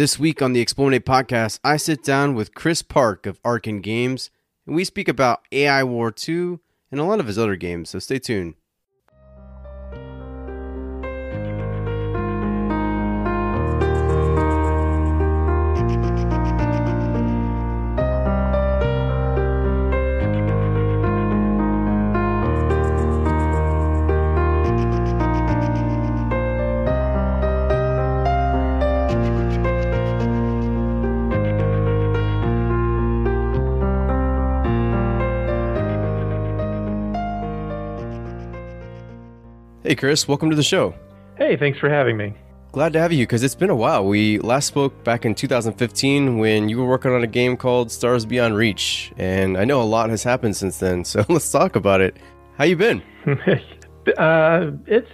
This week on the eXplorminate podcast, I sit down with Chris Park of Arcen Games, and we speak about AI War 2 and a lot of his other games, so stay tuned. Hey, Chris, welcome to the show. Hey, thanks for having me. Glad to have you because it's been a while. We last spoke back in 2015 when you were working on a game called Stars Beyond Reach, and I know a lot has happened since then. So let's talk about it. How you been? uh, it's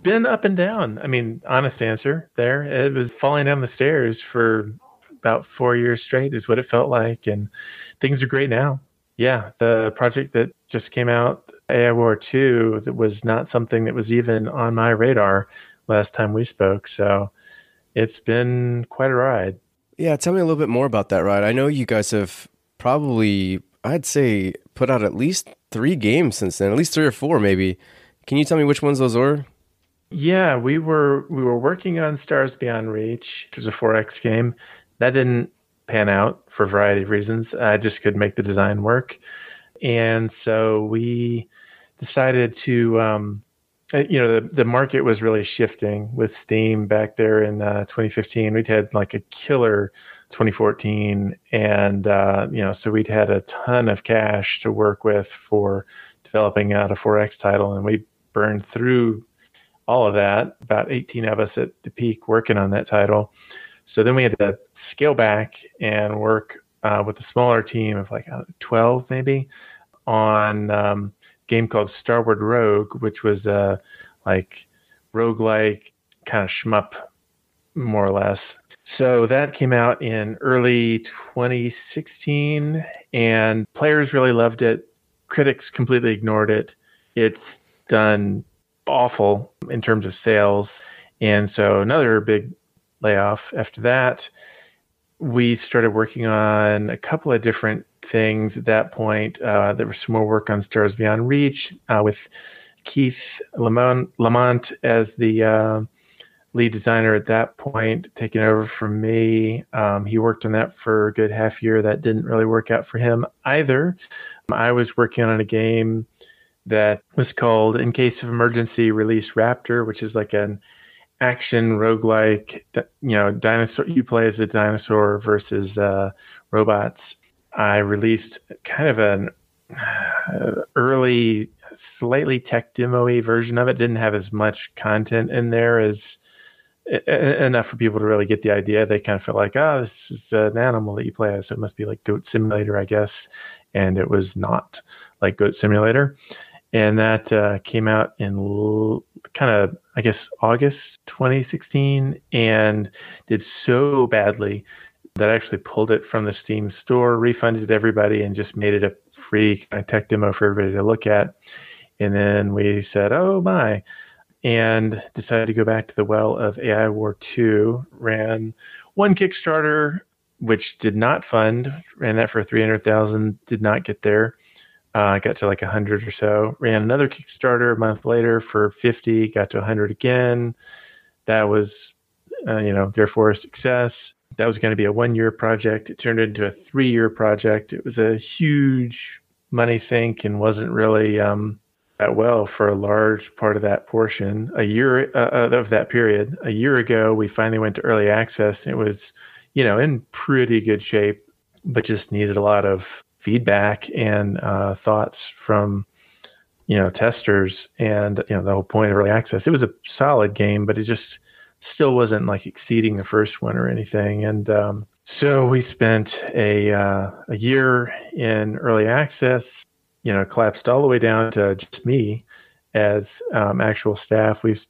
been up and down. I mean, honest answer there. It was falling down the stairs for about four years straight, is what it felt like, and things are great now. Yeah, the project that just came out AI War 2 that was not something that was even on my radar last time we spoke. So it's been quite a ride. Yeah, tell me a little bit more about that ride. I know you guys have probably, I'd say, put out at least three games since then, at least three or four maybe. Can you tell me which ones those were? Yeah, we were we were working on Stars Beyond Reach, which was a 4X game. That didn't pan out for a variety of reasons. I just could make the design work. And so we decided to, um, uh, you know, the, the market was really shifting with Steam back there in uh, 2015. We'd had like a killer 2014, and uh, you know, so we'd had a ton of cash to work with for developing out a 4X title, and we burned through all of that. About 18 of us at the peak working on that title. So then we had to scale back and work uh, with a smaller team of like uh, 12 maybe on um, game called Starward Rogue, which was a like roguelike kind of shmup, more or less. So that came out in early 2016, and players really loved it. Critics completely ignored it. It's done awful in terms of sales. And so another big layoff after that. We started working on a couple of different things at that point. Uh, there was some more work on Stars Beyond Reach uh, with Keith LaMothe, LaMothe as the uh, lead designer at that point, taking over from me. Um, he worked on that for a good half year. That didn't really work out for him either. I was working on a game that was called In Case of Emergency Release Raptor, which is like an action roguelike, you know, dinosaur. You play as a dinosaur versus uh, robots I released kind of an uh, early, slightly tech demo-y version of it. Didn't have as much content in there as enough for people to really get the idea. They kind of felt like, oh, this is an animal that you play as, so it must be like Goat Simulator, I guess. And it was not like Goat Simulator. And that uh, came out in l- kind of, I guess, August 2016 and did so badly that actually pulled it from the Steam store, refunded everybody, and just made it a free tech demo for everybody to look at. And then we said, oh my, and decided to go back to the well of AI War 2. Ran one Kickstarter, which did not fund, ran that for 300,000, did not get there. Uh, got to like 100 or so. Ran another Kickstarter a month later for 50, got to 100 again. That was, uh, you know, therefore a success that was going to be a one year project. It turned into a three year project. It was a huge money sink and wasn't really um, that well for a large part of that portion. A year uh, uh, of that period, a year ago, we finally went to early access. It was, you know, in pretty good shape, but just needed a lot of feedback and uh, thoughts from you know testers and you know the whole point of early access it was a solid game but it just still wasn't like exceeding the first one or anything. And um, so we spent a uh, a year in early access. You know, collapsed all the way down to just me as um, actual staff. We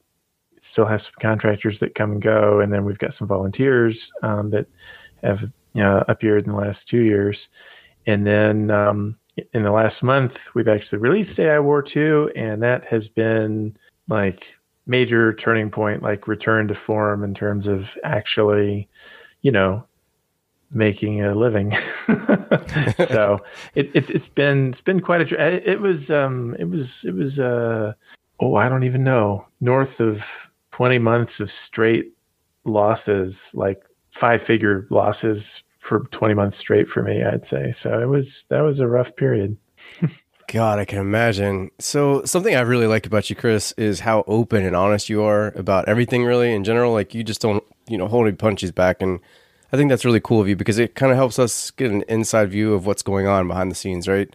still have some contractors that come and go, and then we've got some volunteers um, that have you know appeared in the last two years. And then um, in the last month, we've actually released AI War 2, and that has been like major turning point, like return to form in terms of actually, you know, making a living. so it, it has been it's been quite a it was um it was it was uh oh I don't even know north of 20 months of straight losses like five figure losses for 20 months straight for me I'd say so it was that was a rough period. God, I can imagine. So, something I really like about you, Chris, is how open and honest you are about everything, really, in general. Like, you just don't, you know, hold any punches back. And I think that's really cool of you because it kind of helps us get an inside view of what's going on behind the scenes, right?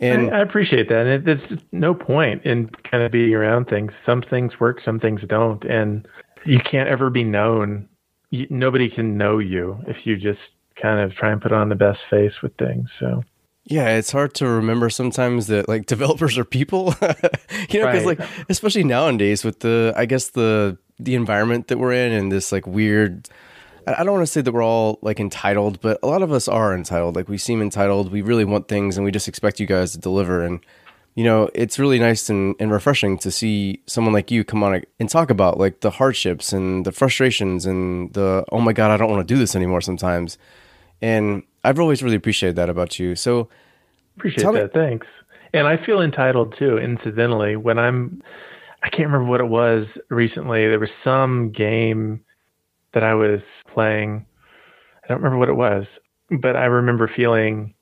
And I, I appreciate that. And it, there's no point in kind of being around things. Some things work, some things don't. And you can't ever be known. You, nobody can know you if you just kind of try and put on the best face with things. So. Yeah, it's hard to remember sometimes that like developers are people, you know, because right. like especially nowadays with the I guess the the environment that we're in and this like weird I don't want to say that we're all like entitled, but a lot of us are entitled. Like we seem entitled. We really want things and we just expect you guys to deliver. And, you know, it's really nice and, and refreshing to see someone like you come on and talk about like the hardships and the frustrations and the, oh my God, I don't want to do this anymore sometimes. And I've always really appreciated that about you. So appreciate that. Me- Thanks. And I feel entitled too, incidentally, when I'm, I can't remember what it was recently. There was some game that I was playing. I don't remember what it was, but I remember feeling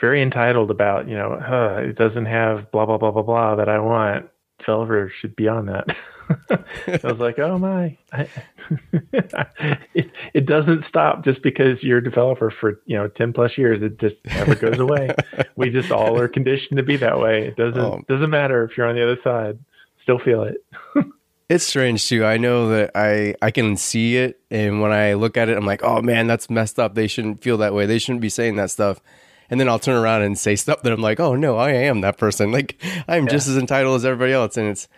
very entitled about, you know, huh, it doesn't have blah blah blah blah blah that I want. Developer should be on that. I was like, oh my, it, it doesn't stop just because you're a developer for you know ten plus years. It just never goes away. we just all are conditioned to be that way. It doesn't oh. doesn't matter if you're on the other side. Still feel it. It's strange too. I know that I I can see it, and when I look at it, I'm like, oh man, that's messed up. They shouldn't feel that way. They shouldn't be saying that stuff. And then I'll turn around and say stuff that I'm like, oh no, I am that person. Like I'm yeah. just as entitled as everybody else, and it's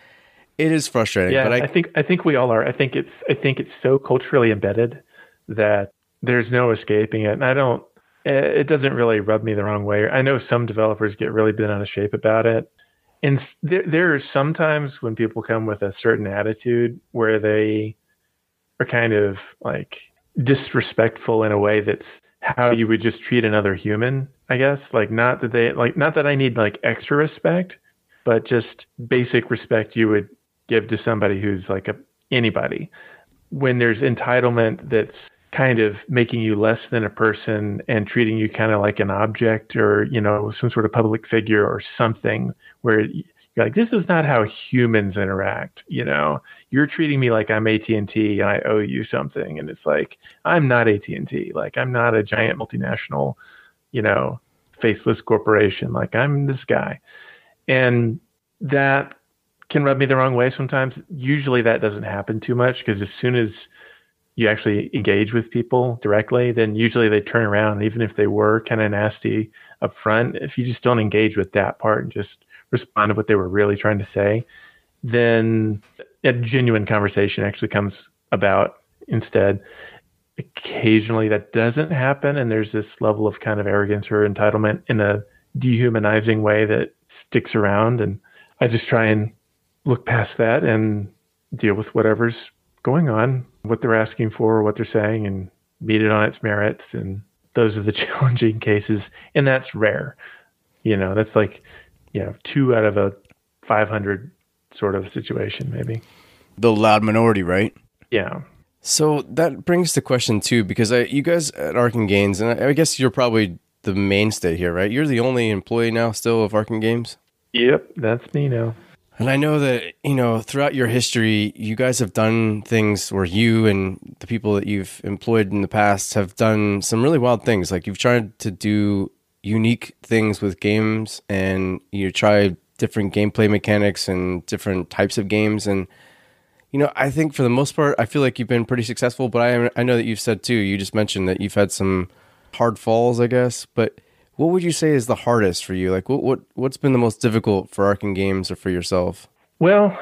it is frustrating. Yeah, but I, I think I think we all are. I think it's I think it's so culturally embedded that there's no escaping it. And I don't. It doesn't really rub me the wrong way. I know some developers get really bent out of shape about it, and there, there are sometimes when people come with a certain attitude where they are kind of like disrespectful in a way that's how you would just treat another human, I guess. Like not that they like not that I need like extra respect, but just basic respect you would give to somebody who's like a anybody. When there's entitlement that's kind of making you less than a person and treating you kind of like an object or you know some sort of public figure or something where you're like this is not how humans interact you know? You're treating me like i'm AT&T and I owe you something. And it's like I'm not AT&T. Like I'm not a giant multinational you know faceless corporation. Like I'm this guy. And that can rub me the wrong way sometimes. Usually that doesn't happen too much because as soon as you actually engage with people directly, then usually they turn around. Even if they were kind of nasty up front, if you just don't engage with that part and just respond to what they were really trying to say, then a genuine conversation actually comes about instead. Occasionally that doesn't happen, and there's this level of kind of arrogance or entitlement in a dehumanizing way that sticks around. And I just try and look past that and deal with whatever's going on, what they're asking for, what they're saying, and meet it on its merits. And those are the challenging cases, and that's rare. You know, that's like, you know, two out of a 500 sort of situation, maybe. The loud minority, right? Yeah. So that brings the question too, because I, you guys at Arcen Games, and I, I guess you're probably the mainstay here, right? You're the only employee now still of Arcen Games. Yep, that's me now. And I know that, you know, throughout your history, you guys have done things where you and the people that you've employed in the past have done some really wild things. Like you've tried to do unique things with games and you try different gameplay mechanics and different types of games. And, you know, I think for the most part, I feel like you've been pretty successful. But I, I know that you've said too, you just mentioned that you've had some hard falls, I guess. But what would you say is the hardest for you? Like, what what what's been the most difficult for Arcen Games or for yourself? Well,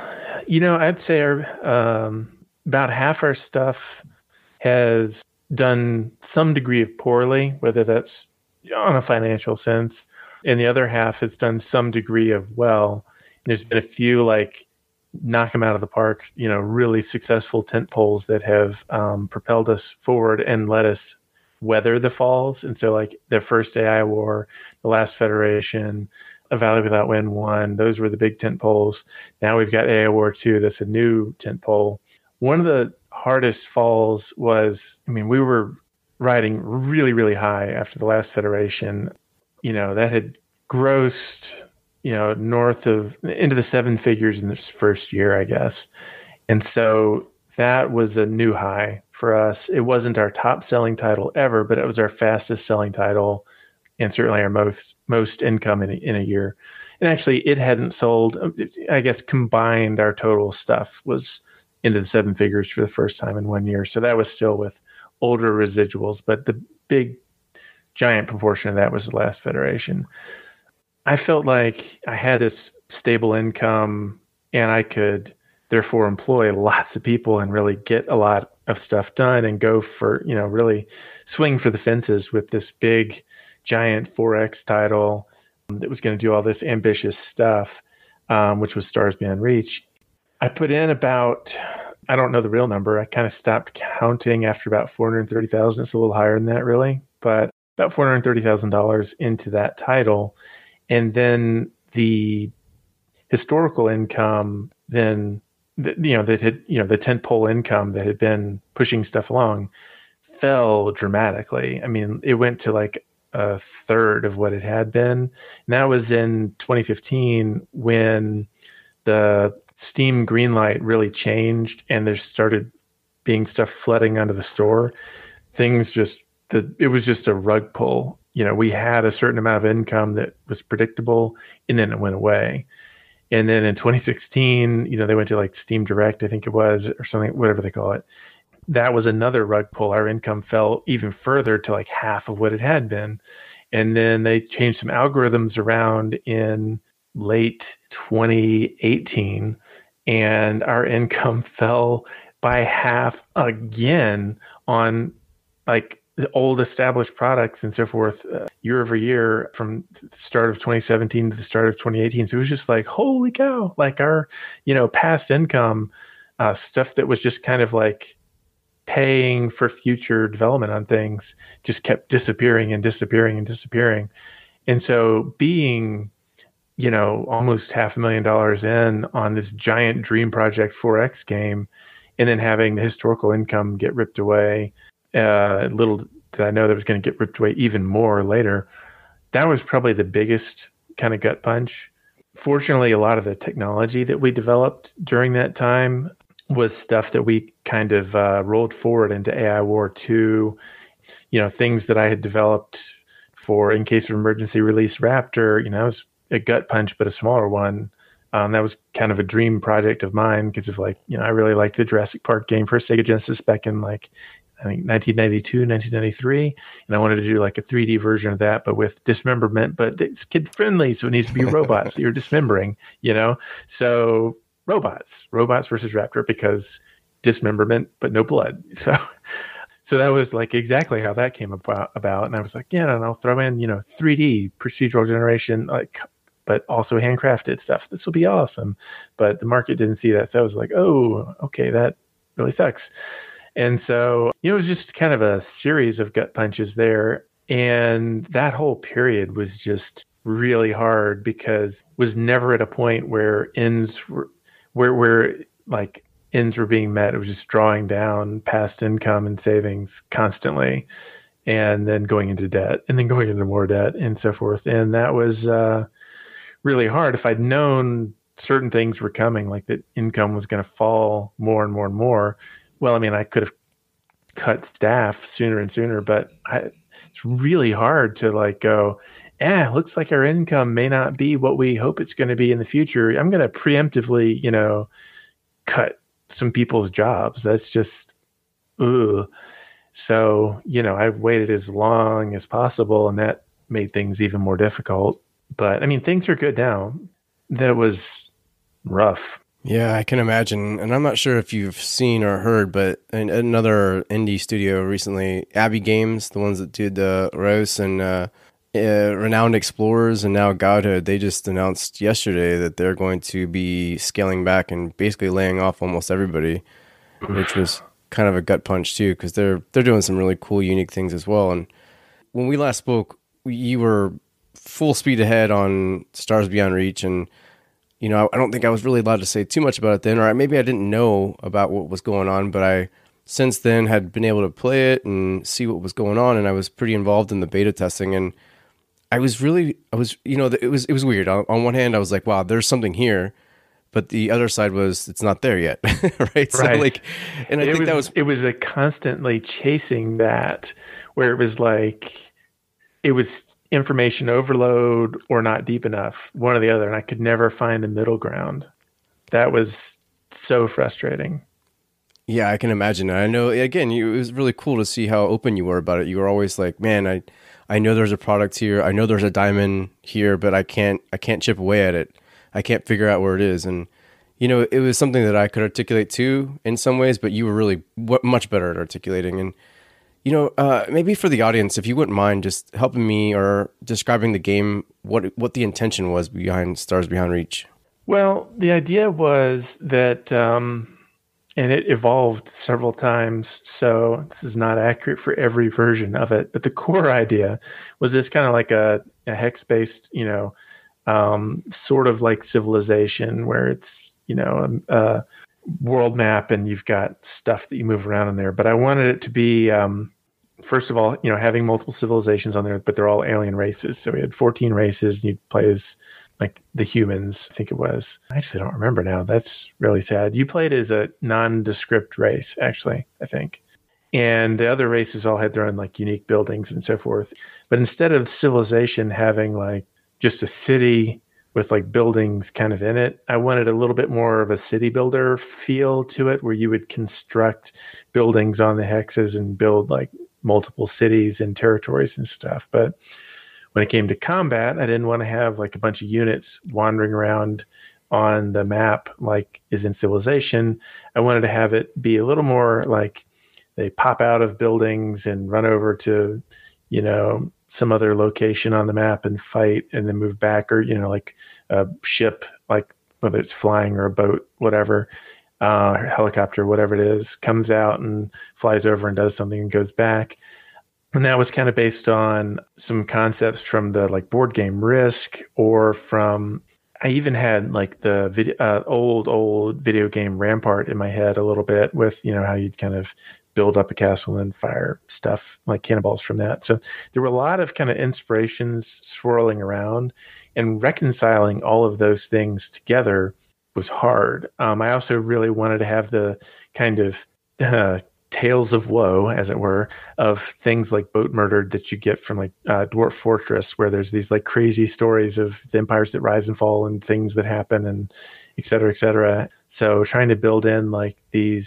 you know, I'd say our, um, about half our stuff has done some degree of poorly, whether that's on a financial sense, and the other half has done some degree of well. There's been a few like knock them out of the park. You know, really successful tent poles that have um, propelled us forward and let us weather the falls. And so, like the first AI War, the last Federation, a Valley Without Wind one, those were the big tent poles. Now we've got AI War two. That's a new tent pole. One of the hardest falls was, I mean, we were riding really, really high after the last Federation. You know, that had grossed you know, north of into the seven figures in this first year, I guess. And so that was a new high for us. It wasn't our top selling title ever, but it was our fastest selling title and certainly our most most income in a, in a year. And actually, it hadn't sold. I guess combined, our total stuff was into the seven figures for the first time in one year. So that was still with older residuals, but the big giant proportion of that was the last federation. I felt like I had this stable income and I could therefore employ lots of people and really get a lot of stuff done and go for, you know, really swing for the fences with this big giant 4X title that was going to do all this ambitious stuff, um, which was Stars Beyond Reach. I put in about, I don't know the real number. I kind of stopped counting after about 430,000. It's a little higher than that, really, but about $430,000 into that title and then the historical income then you know that had you know the tentpole income that had been pushing stuff along fell dramatically. I mean, it went to like a third of what it had been. And that was in 2015 when the Steam greenlight really changed and there started being stuff flooding onto the store. Things just the it was just a rug pull you know, we had a certain amount of income that was predictable and then it went away. And then in 2016, you know, they went to like Steam Direct, I think it was, or something, whatever they call it. That was another rug pull. Our income fell even further to like half of what it had been. And then they changed some algorithms around in late 2018, and our income fell by half again on like old established products and so forth uh, year over year from the start of 2017 to the start of 2018. So it was just like, holy cow, like our, you know, past income uh, stuff that was just kind of like paying for future development on things just kept disappearing and disappearing and disappearing. And so being, you know, almost half a million dollars in on this giant dream project 4X game and then having the historical income get ripped away uh, little did I know that was going to get ripped away even more later. That was probably the biggest kind of gut punch. Fortunately, a lot of the technology that we developed during that time was stuff that we kind of uh, rolled forward into AI War 2. You know, things that I had developed for in case of emergency release Raptor. You know, it was a gut punch, but a smaller one. Um, that was kind of a dream project of mine because of like, you know, I really liked the Jurassic Park game for Sega Genesis back in like I think 1992, 1993, and I wanted to do like a 3D version of that, but with dismemberment. But it's kid friendly, so it needs to be robots. you're dismembering, you know. So robots, robots versus Raptor because dismemberment, but no blood. So, so that was like exactly how that came about. About, and I was like, yeah, and I'll throw in you know 3D procedural generation, like but also handcrafted stuff. This will be awesome. But the market didn't see that. So I was like, oh, okay, that really sucks. And so it was just kind of a series of gut punches there. And that whole period was just really hard because was never at a point where ends were where where like ends were being met. It was just drawing down past income and savings constantly and then going into debt and then going into more debt and so forth. And that was uh really hard. If I'd known certain things were coming, like that income was going to fall more and more and more, well, I mean, I could have cut staff sooner and sooner, but I, it's really hard to like go, eh, looks like our income may not be what we hope it's going to be in the future. I'm going to preemptively, you know, cut some people's jobs. That's just, ugh. So, you know, I've waited as long as possible and that made things even more difficult. But I mean, things are good now. That was rough. Yeah, I can imagine. And I'm not sure if you've seen or heard, but another indie studio recently, Abbey Games, the ones that did the Reus and uh, uh, renowned explorers and now Godhood, they just announced yesterday that they're going to be scaling back and basically laying off almost everybody, which was kind of a gut punch too because they're they're doing some really cool, unique things as well. And when we last spoke, you were full speed ahead on Stars Beyond Reach, and you know I, I don't think I was really allowed to say too much about it then, or maybe I didn't know about what was going on, but I since then had been able to play it and see what was going on, and I was pretty involved in the beta testing and I was really, I was, you know, it was, it was weird. On, on, one hand, I was like, wow, there's something here, but the other side was, it's not there yet, right? So like, and I it think was, that was, it was a constantly chasing that, where it was like, it was information overload or not deep enough, one or the other, and I could never find a middle ground. That was so frustrating. Yeah, I can imagine. I know. Again, you, it was really cool to see how open you were about it. You were always like, "Man, I, I know there's a product here. I know there's a diamond here, but I can't I can't chip away at it. I can't figure out where it is. And you know, it was something that I could articulate too in some ways, but you were really much better at articulating. And you know, uh, maybe for the audience, if you wouldn't mind just helping me or describing the game, what what the intention was behind Stars Beyond Reach. Well, the idea was that um, and it evolved several times. So this is not accurate for every version of it, but the core idea was this kind of like a, a hex-based, you know, um, sort of like civilization where it's, you know, a, a, world map and you've got stuff that you move around in there. But I wanted it to be, um, first of all, you know, having multiple civilizations on there, but they're all alien races. So we had 14 races and you'd play as like the humans, I think it was. I actually don't remember now. That's really sad. You played as a nondescript race, actually, I think. And the other races all had their own like unique buildings and so forth. But instead of civilization having like just a city with like buildings kind of in it, I wanted a little bit more of a city builder feel to it where you would construct buildings on the hexes and build like multiple cities and territories and stuff. But when it came to combat, I didn't want to have like a bunch of units wandering around on the map like is in Civilization. I wanted to have it be a little more like they pop out of buildings and run over to, you know, some other location on the map and fight and then move back or, you know, like a ship, like whether it's flying or a boat, whatever, uh, helicopter, whatever it is, comes out and flies over and does something and goes back. And that was kind of based on some concepts from the like board game Risk or from I even had like the video, uh, old old video game Rampart in my head a little bit with you know how you'd kind of build up a castle and fire stuff like cannonballs from that. So there were a lot of kind of inspirations swirling around, and reconciling all of those things together was hard. Um, I also really wanted to have the kind of uh, tales of woe, as it were, of things like Boatmurdered that you get from like uh, Dwarf Fortress, where there's these like crazy stories of the empires that rise and fall and things that happen and et cetera, et cetera. So trying to build in like these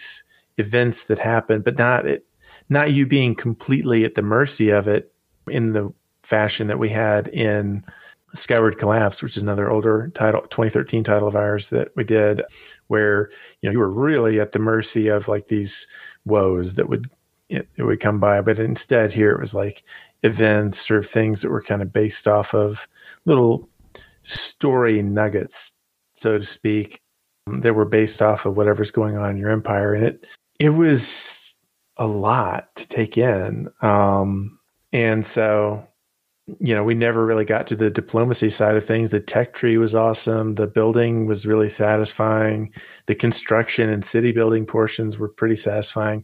events that happen, but not it, not you being completely at the mercy of it in the fashion that we had in Skyward Collapse, which is another older title, 2013 title of ours that we did, where you know you were really at the mercy of like these woes that would it, would come by. But instead, here it was like events or things that were kind of based off of little story nuggets, so to speak, that were based off of whatever's going on in your empire. And it it was a lot to take in. Um, and so, you know, we never really got to the diplomacy side of things. The tech tree was awesome. The building was really satisfying. The construction and city building portions were pretty satisfying.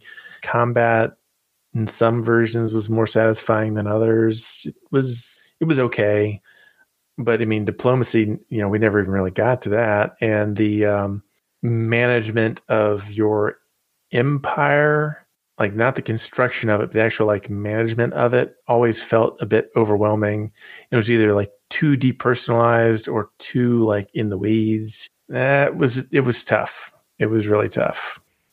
Combat in some versions was more satisfying than others. It was it was okay, but I mean diplomacy. You know, we never even really got to that, and the um, management of your empire, like not the construction of it, the actual like management of it, always felt a bit overwhelming. It was either like too depersonalized or too like in the weeds that was it was tough. It was really tough.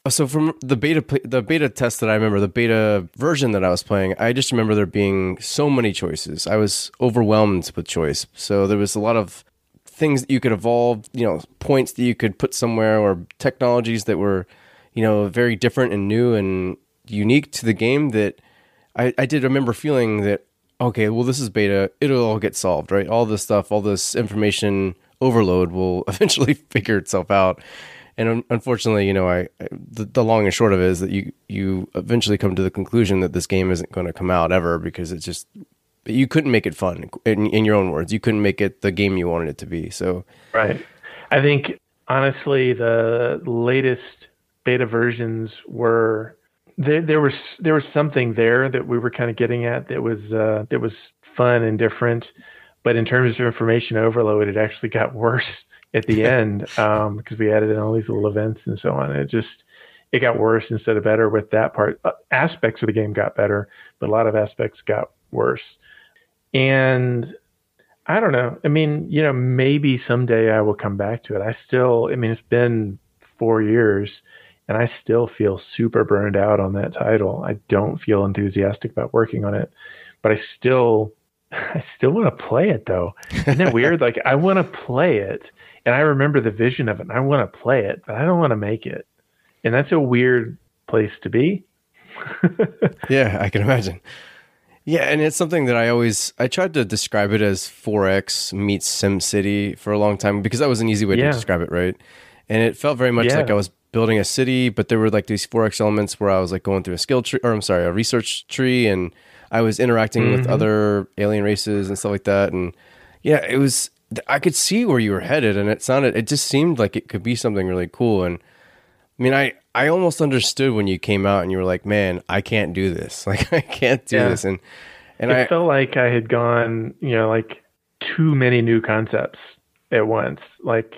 Uh, so from the beta the beta test that I remember, the beta version that I was playing, I just remember there being so many choices. I was overwhelmed with choice. So there was a lot of things that you could evolve, you know, points that you could put somewhere or technologies that were, you know, very different and new and unique to the game that I, I did remember feeling that okay, well, this is beta. It'll all get solved, right? All this stuff, all this information overload will eventually figure itself out. And unfortunately, you know, I, the, the, long and short of it is that you you eventually come to the conclusion that this game isn't going to come out ever because it's just you couldn't make it fun in, in your own words. You couldn't make it the game you wanted it to be. So right, I think honestly, the latest beta versions were there. There was there was something there that we were kind of getting at that was uh, that was fun and different, but in terms of information overload, it actually got worse at the end um, because we added in all these little events and so on. it just it got worse instead of better with that part. Uh, aspects of the game got better, but a lot of aspects got worse. And I don't know. I mean, you know, maybe someday I will come back to it. I still, I mean, it's been four years and I still feel super burned out on that title. I don't feel enthusiastic about working on it, but I still, I still want to play it though. Isn't that weird? like I want to play it and I remember the vision of it and I want to play it, but I don't want to make it. And that's a weird place to be. yeah, I can imagine. Yeah, and it's something that I always I tried to describe it as 4X meets SimCity for a long time because that was an easy way yeah. to describe it, right? And it felt very much yeah. like I was building a city, but there were like these 4X elements where I was like going through a skill tree or I'm sorry, a research tree and I was interacting mm-hmm. with other alien races and stuff like that and yeah, it was I could see where you were headed and it sounded it just seemed like it could be something really cool and I mean, I I almost understood when you came out and you were like, "Man, I can't do this. Like, I can't do yeah. this." And and it I felt like I had gone, you know, like too many new concepts at once. Like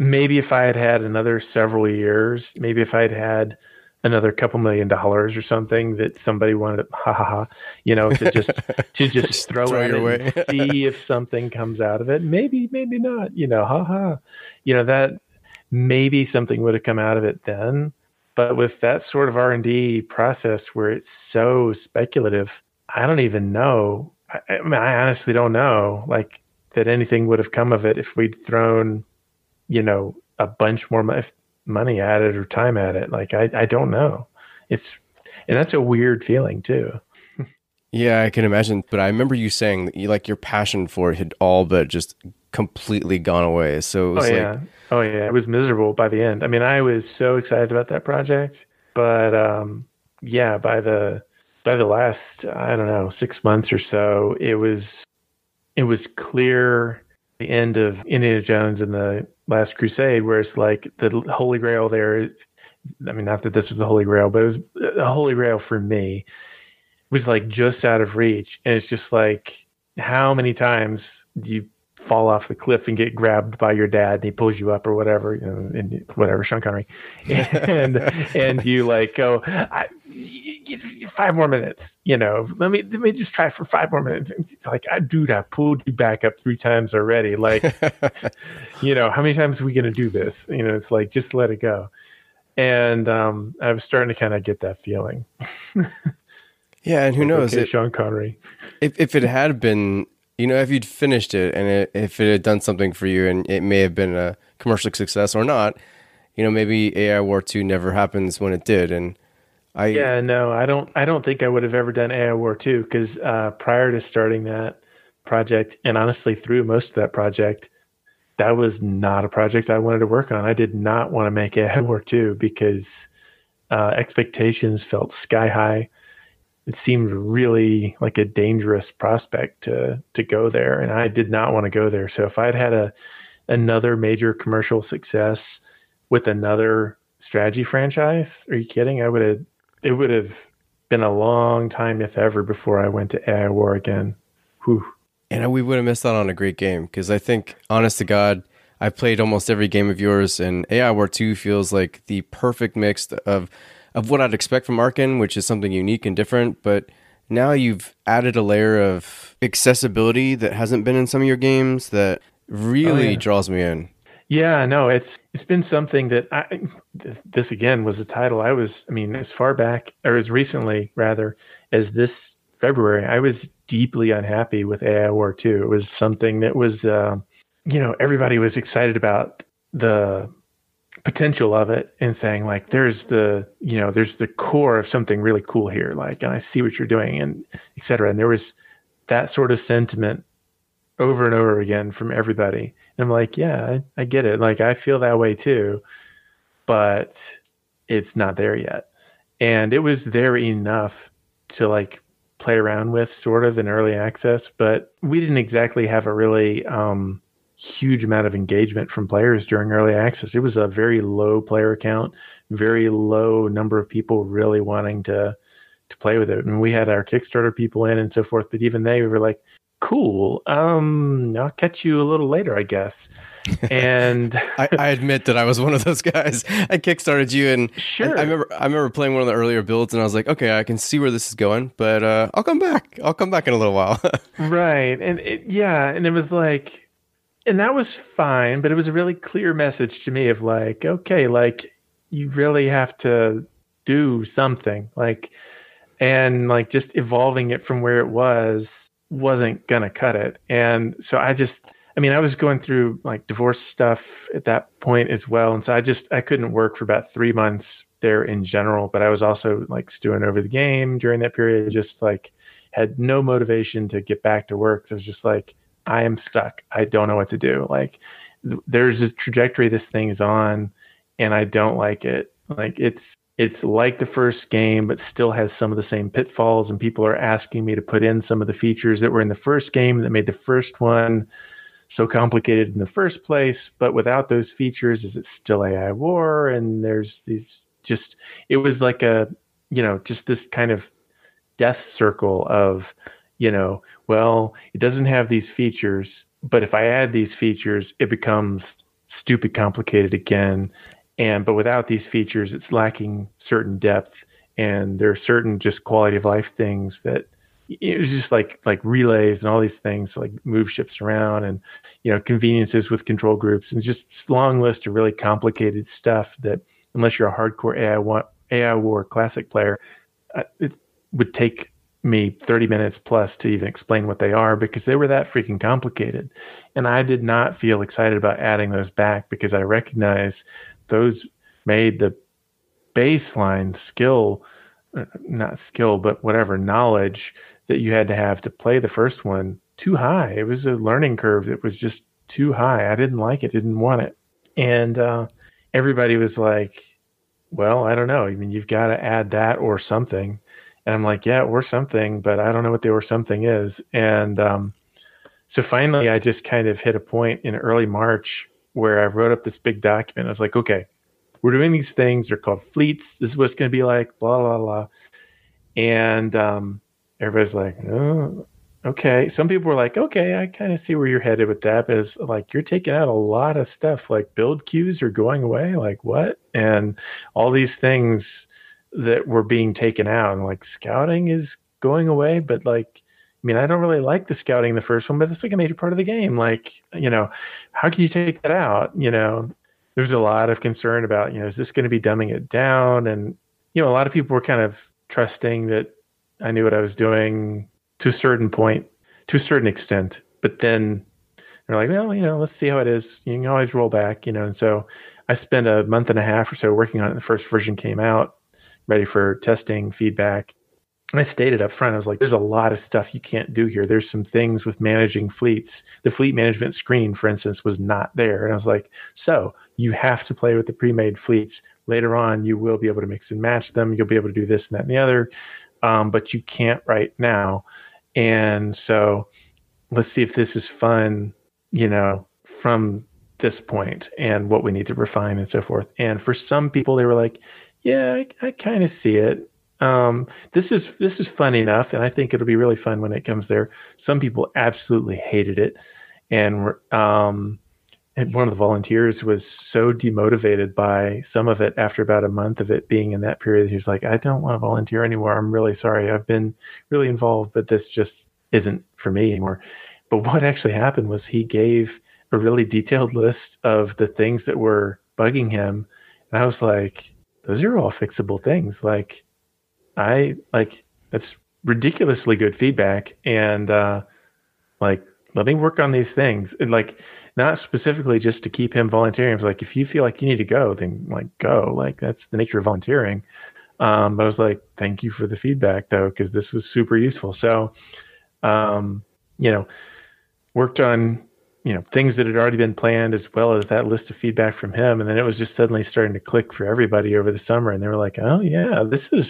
maybe if I had had another several years, maybe if I had had another couple million dollars or something that somebody wanted to, ha ha ha, you know, to just to just, just throw, throw it away. and see if something comes out of it. Maybe, maybe not. You know, ha ha. You know that maybe something would have come out of it then. But with that sort of R and D process where it's so speculative, I don't even know. I, I mean, I honestly don't know, like that anything would have come of it if we'd thrown, you know, a bunch more money at it or time at it. Like I, I don't know. It's and that's a weird feeling too. Yeah, I can imagine. But I remember you saying that you, like your passion for it had all but just completely gone away. So it was oh, like, yeah. Oh yeah, it was miserable by the end. I mean, I was so excited about that project, but um, yeah, by the by the last I don't know six months or so, it was it was clear the end of Indiana Jones and the Last Crusade, where it's like the Holy Grail there. I mean, not that this was the Holy Grail, but it was the Holy Grail for me was like just out of reach, and it's just like how many times do you fall off the cliff and get grabbed by your dad and he pulls you up or whatever, you know, and whatever, Sean Connery, and and you like go, I, five more minutes, you know, let me let me just try for five more minutes. Like, I dude, I pulled you back up three times already. Like, you know, how many times are we gonna do this? You know, it's like just let it go. And um, I was starting to kind of get that feeling. yeah, and who knows? Okay, it, Sean Connery. If if it had been you know, if you'd finished it and it, if it had done something for you and it may have been a commercial success or not, you know, maybe AI War 2 never happens when it did. And I, yeah, no, I don't, I don't think I would have ever done AI War 2 because uh, prior to starting that project and honestly through most of that project, that was not a project I wanted to work on. I did not want to make AI War 2 because uh, expectations felt sky high it seemed really like a dangerous prospect to to go there, and I did not want to go there. So if I'd had a another major commercial success with another strategy franchise, are you kidding? I would have it would have been a long time, if ever, before I went to AI War again. Whew. And we would have missed out on a great game because I think, honest to God, I've played almost every game of yours, and AI War 2 feels like the perfect mix of of what I'd expect from Arcen, which is something unique and different. But now you've added a layer of accessibility that hasn't been in some of your games that really oh, yeah. draws me in. Yeah, no, it's it's been something that I this again was a title I was I mean as far back or as recently rather as this February I was deeply unhappy with AI War 2. It was something that was uh, you know everybody was excited about the potential of it and saying like there's the you know there's the core of something really cool here like and i see what you're doing and etc and there was that sort of sentiment over and over again from everybody. And I'm like, yeah, I, I get it. Like I feel that way too, but it's not there yet. And it was there enough to like play around with sort of in early access, but we didn't exactly have a really um, huge amount of engagement from players during early access. It was a very low player count, very low number of people really wanting to to play with it. And we had our Kickstarter people in and so forth, but even they were like, "Cool, um, I'll catch you a little later, I guess." And I, I, admit that I was one of those guys. I kickstarted you, and sure. I, I, remember I remember playing one of the earlier builds, and I was like, "Okay, I can see where this is going, but uh, I'll come back. I'll come back in a little while." right, and it, yeah, and it was like and that was fine, but it was a really clear message to me of like, okay, like you really have to do something, like, and like just evolving it from where it was wasn't gonna cut it. And so I just, I mean, I was going through like divorce stuff at that point as well, and so I just I couldn't work for about three months there in general. But I was also like stewing over the game during that period, just like had no motivation to get back to work. So I was just like I am stuck. I don't know what to do. Like there's a trajectory this thing is on and I don't like it. Like it's it's like the first game but still has some of the same pitfalls and people are asking me to put in some of the features that were in the first game that made the first one so complicated in the first place, but without those features is it still AI war and there's these just it was like a you know just this kind of death circle of you know, well, it doesn't have these features, but if I add these features, it becomes stupid complicated again. And but without these features, it's lacking certain depth, and there are certain just quality of life things that it was just like like relays and all these things like move ships around and you know conveniences with control groups and just long list of really complicated stuff that unless you're a hardcore AI, AI War classic player, uh, it would take me 30 minutes plus to even explain what they are because they were that freaking complicated. And I did not feel excited about adding those back because I recognize those made the baseline skill, uh, not skill, but whatever knowledge that you had to have to play the first one too high. It was a learning curve that was just too high. I didn't like it, didn't want it. And uh, everybody was like, well, I don't know. I mean, you've got to add that or something. And I'm like, yeah, we're something, but I don't know what the or something is. And um, so finally, I just kind of hit a point in early March where I wrote up this big document. I was like, okay, we're doing these things. They're called fleets. This is what it's going to be like, blah, blah, blah. And um, everybody's like, oh, okay. Some people were like, okay, I kind of see where you're headed with that. But it's like, you're taking out a lot of stuff. Like build queues are going away. Like what? And all these things – that were being taken out. And like scouting is going away, but like, I mean, I don't really like the scouting in the first one, but it's like a major part of the game. Like, you know, how can you take that out? You know, there's a lot of concern about, you know, is this going to be dumbing it down? And, you know, a lot of people were kind of trusting that I knew what I was doing to a certain point, to a certain extent. But then they're like, well, you know, let's see how it is. You can always roll back, you know. And so I spent a month and a half or so working on it. The first version came out ready for testing, feedback. And I stated up front, I was like, there's a lot of stuff you can't do here. There's some things with managing fleets. The fleet management screen, for instance, was not there. And I was like, so you have to play with the pre made fleets. Later on, you will be able to mix and match them. You'll be able to do this and that and the other, um, but you can't right now. And so let's see if this is fun, you know, from this point and what we need to refine and so forth. And for some people, they were like, yeah, I, I kind of see it. Um, this is this is fun enough, and I think it'll be really fun when it comes there. Some people absolutely hated it, and um, and one of the volunteers was so demotivated by some of it after about a month of it being in that period. He was like, "I don't want to volunteer anymore. I'm really sorry. I've been really involved, but this just isn't for me anymore." But what actually happened was he gave a really detailed list of the things that were bugging him, and I was like, those are all fixable things. Like I like that's ridiculously good feedback and uh like let me work on these things and like not specifically just to keep him volunteering. It's like if you feel like you need to go, then like go. Like that's the nature of volunteering. Um, I was like, thank you for the feedback though, because this was super useful. So Um, you know, worked on you know things that had already been planned as well as that list of feedback from him. And then it was just suddenly starting to click for everybody over the summer. And they were like oh yeah this is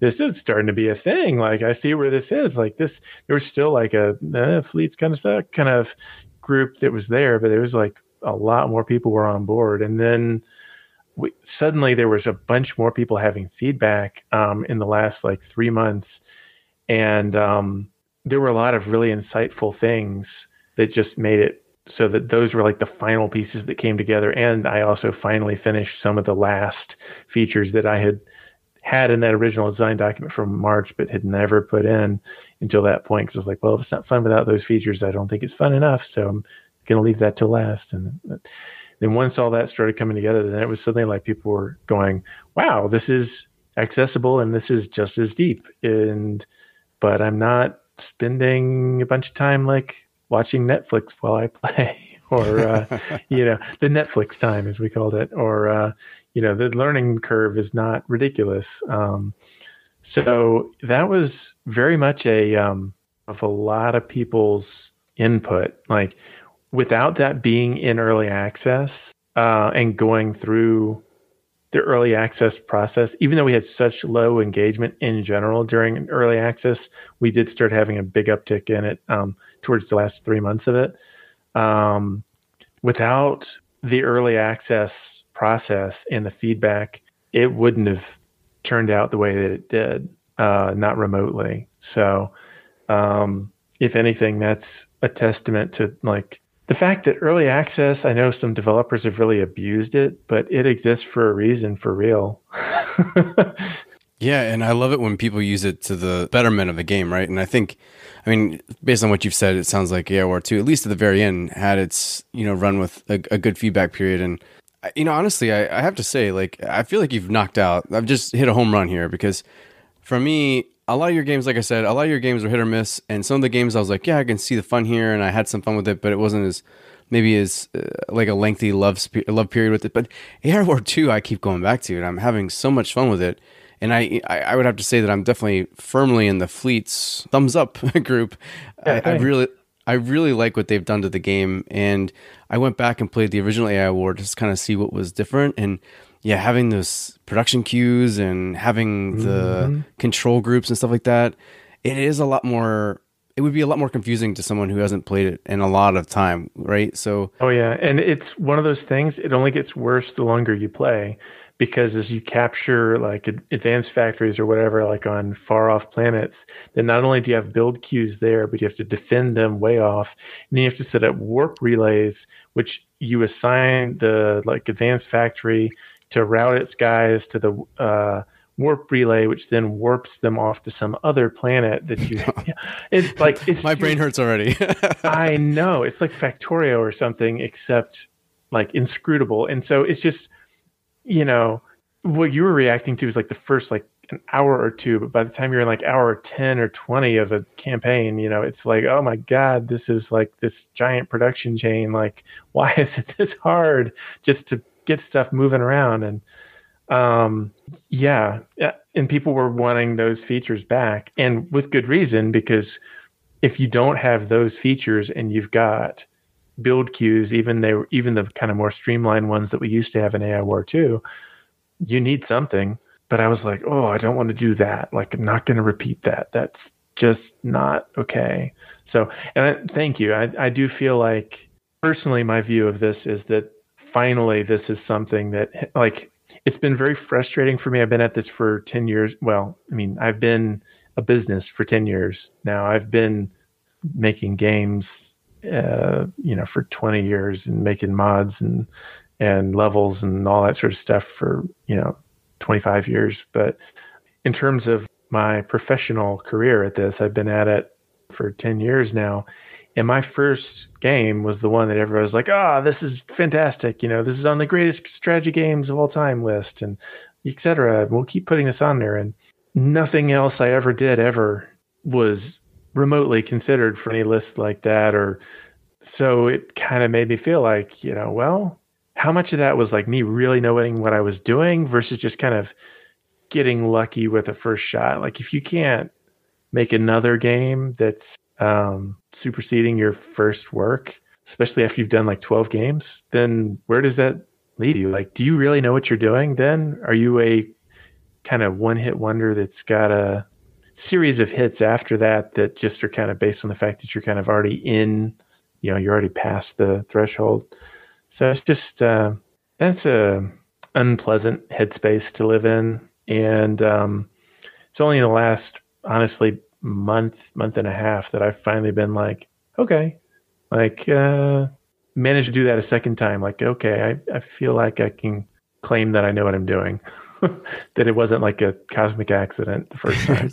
this is starting to be a thing. Like i see where this is. Like this there was still like a eh, fleets kind of stuff kind of group that was there but there was like a lot more people were on board. And then we, suddenly there was a bunch more people having feedback um, in the last like three months. And um, there were a lot of really insightful things that just made it so that those were like the final pieces that came together. And I also finally finished some of the last features that I had had in that original design document from March, but had never put in until that point. Because I was like, well, if it's not fun without those features, I don't think it's fun enough. So I'm going to leave that to last. And then once all that started coming together, then it was suddenly like people were going, wow, this is accessible and this is just as deep. And, but I'm not spending a bunch of time like watching Netflix while I play, or uh, you know, the Netflix time as we called it, or uh, you know, the learning curve is not ridiculous. Um, so that was very much a um, of a lot of people's input. Like without that being in early access uh, and going through the early access process, even though we had such low engagement in general during early access, we did start having a big uptick in it um, towards the last three months of it. Um, without the early access process and the feedback, it wouldn't have turned out the way that it did, uh, not remotely. So, um, if anything, that's a testament to like the fact that early access, I know some developers have really abused it, but it exists for a reason for real. yeah, and I love it when people use it to the betterment of the game, right? And I think, I mean, based on what you've said, it sounds like AI War 2, at least at the very end, had its, you know, run with a, a good feedback period. And, you know, honestly, I, I have to say, like, I feel like you've knocked out, I've just hit a home run here because for me, a lot of your games, like I said, a lot of your games were hit or miss, and some of the games I was like, yeah, I can see the fun here, and I had some fun with it, but it wasn't as maybe as uh, like a lengthy love spe- love period with it. But AI War Two, I keep going back to, and I'm having so much fun with it. And I, I, I would have to say that I'm definitely firmly in the Fleets thumbs up group. Yeah, I, I really, I really like what they've done to the game, and I went back and played the original AI War just kind of see what was different and yeah, having those production queues and having the mm-hmm. control groups and stuff like that, it is a lot more. It would be a lot more confusing to someone who hasn't played it in a lot of time, right? So. Oh yeah, and it's one of those things. It only gets worse the longer you play, because as you capture like advanced factories or whatever, like on far off planets, then not only do you have build queues there, but you have to defend them way off, and then you have to set up warp relays, which you assign the like advanced factory to route its guys to the uh, warp relay, which then warps them off to some other planet that you. it's like it's my brain hurts already. I know it's like Factorio or something, except like inscrutable, and so it's just you know what you were reacting to is like the first like an hour or two, but by the time you're in like hour 10 or 20 of a campaign, you know, it's like, oh my God, this is like this giant production chain. Like, why is it this hard just to get stuff moving around. And um yeah and people were wanting those features back and with good reason because if you don't have those features and you've got build queues even they even the kind of more streamlined ones that we used to have in AI War 2 you need something. But I was like oh I don't want to do that. Like I'm not going to repeat that. That's just not okay. So and I, thank you. I I do feel like personally my view of this is that finally this is something that like it's been very frustrating for me. I've been at this for 10 years. Well, I mean, I've been a business for 10 years now. I've been making games, uh, you know, for 20 years and making mods and, and levels and all that sort of stuff for, you know, 25 years. But in terms of my professional career at this, I've been at it for 10 years now. And my first game was the one that everybody was like, "Ah, oh, this is fantastic! You know, this is on the greatest strategy games of all time list, and etc." We'll keep putting this on there, and nothing else I ever did ever was remotely considered for any list like that, or so it kind of made me feel like, you know, well, how much of that was like me really knowing what I was doing versus just kind of getting lucky with a first shot? Like if you can't make another game that's um, superseding your first work, especially after you've done like 12 games, then where does that lead you? Like, do you really know what you're doing then? Are you a kind of one hit wonder that's got a series of hits after that that just are kind of based on the fact that you're kind of already in, you know, you're already past the threshold. So it's just, uh, that's a unpleasant headspace to live in. And, um, it's only in the last, honestly, month, month and a half that I've finally been like, okay, like, uh, managed to do that a second time. Like, okay, I, I feel like I can claim that I know what I'm doing. that it wasn't like a cosmic accident the first time.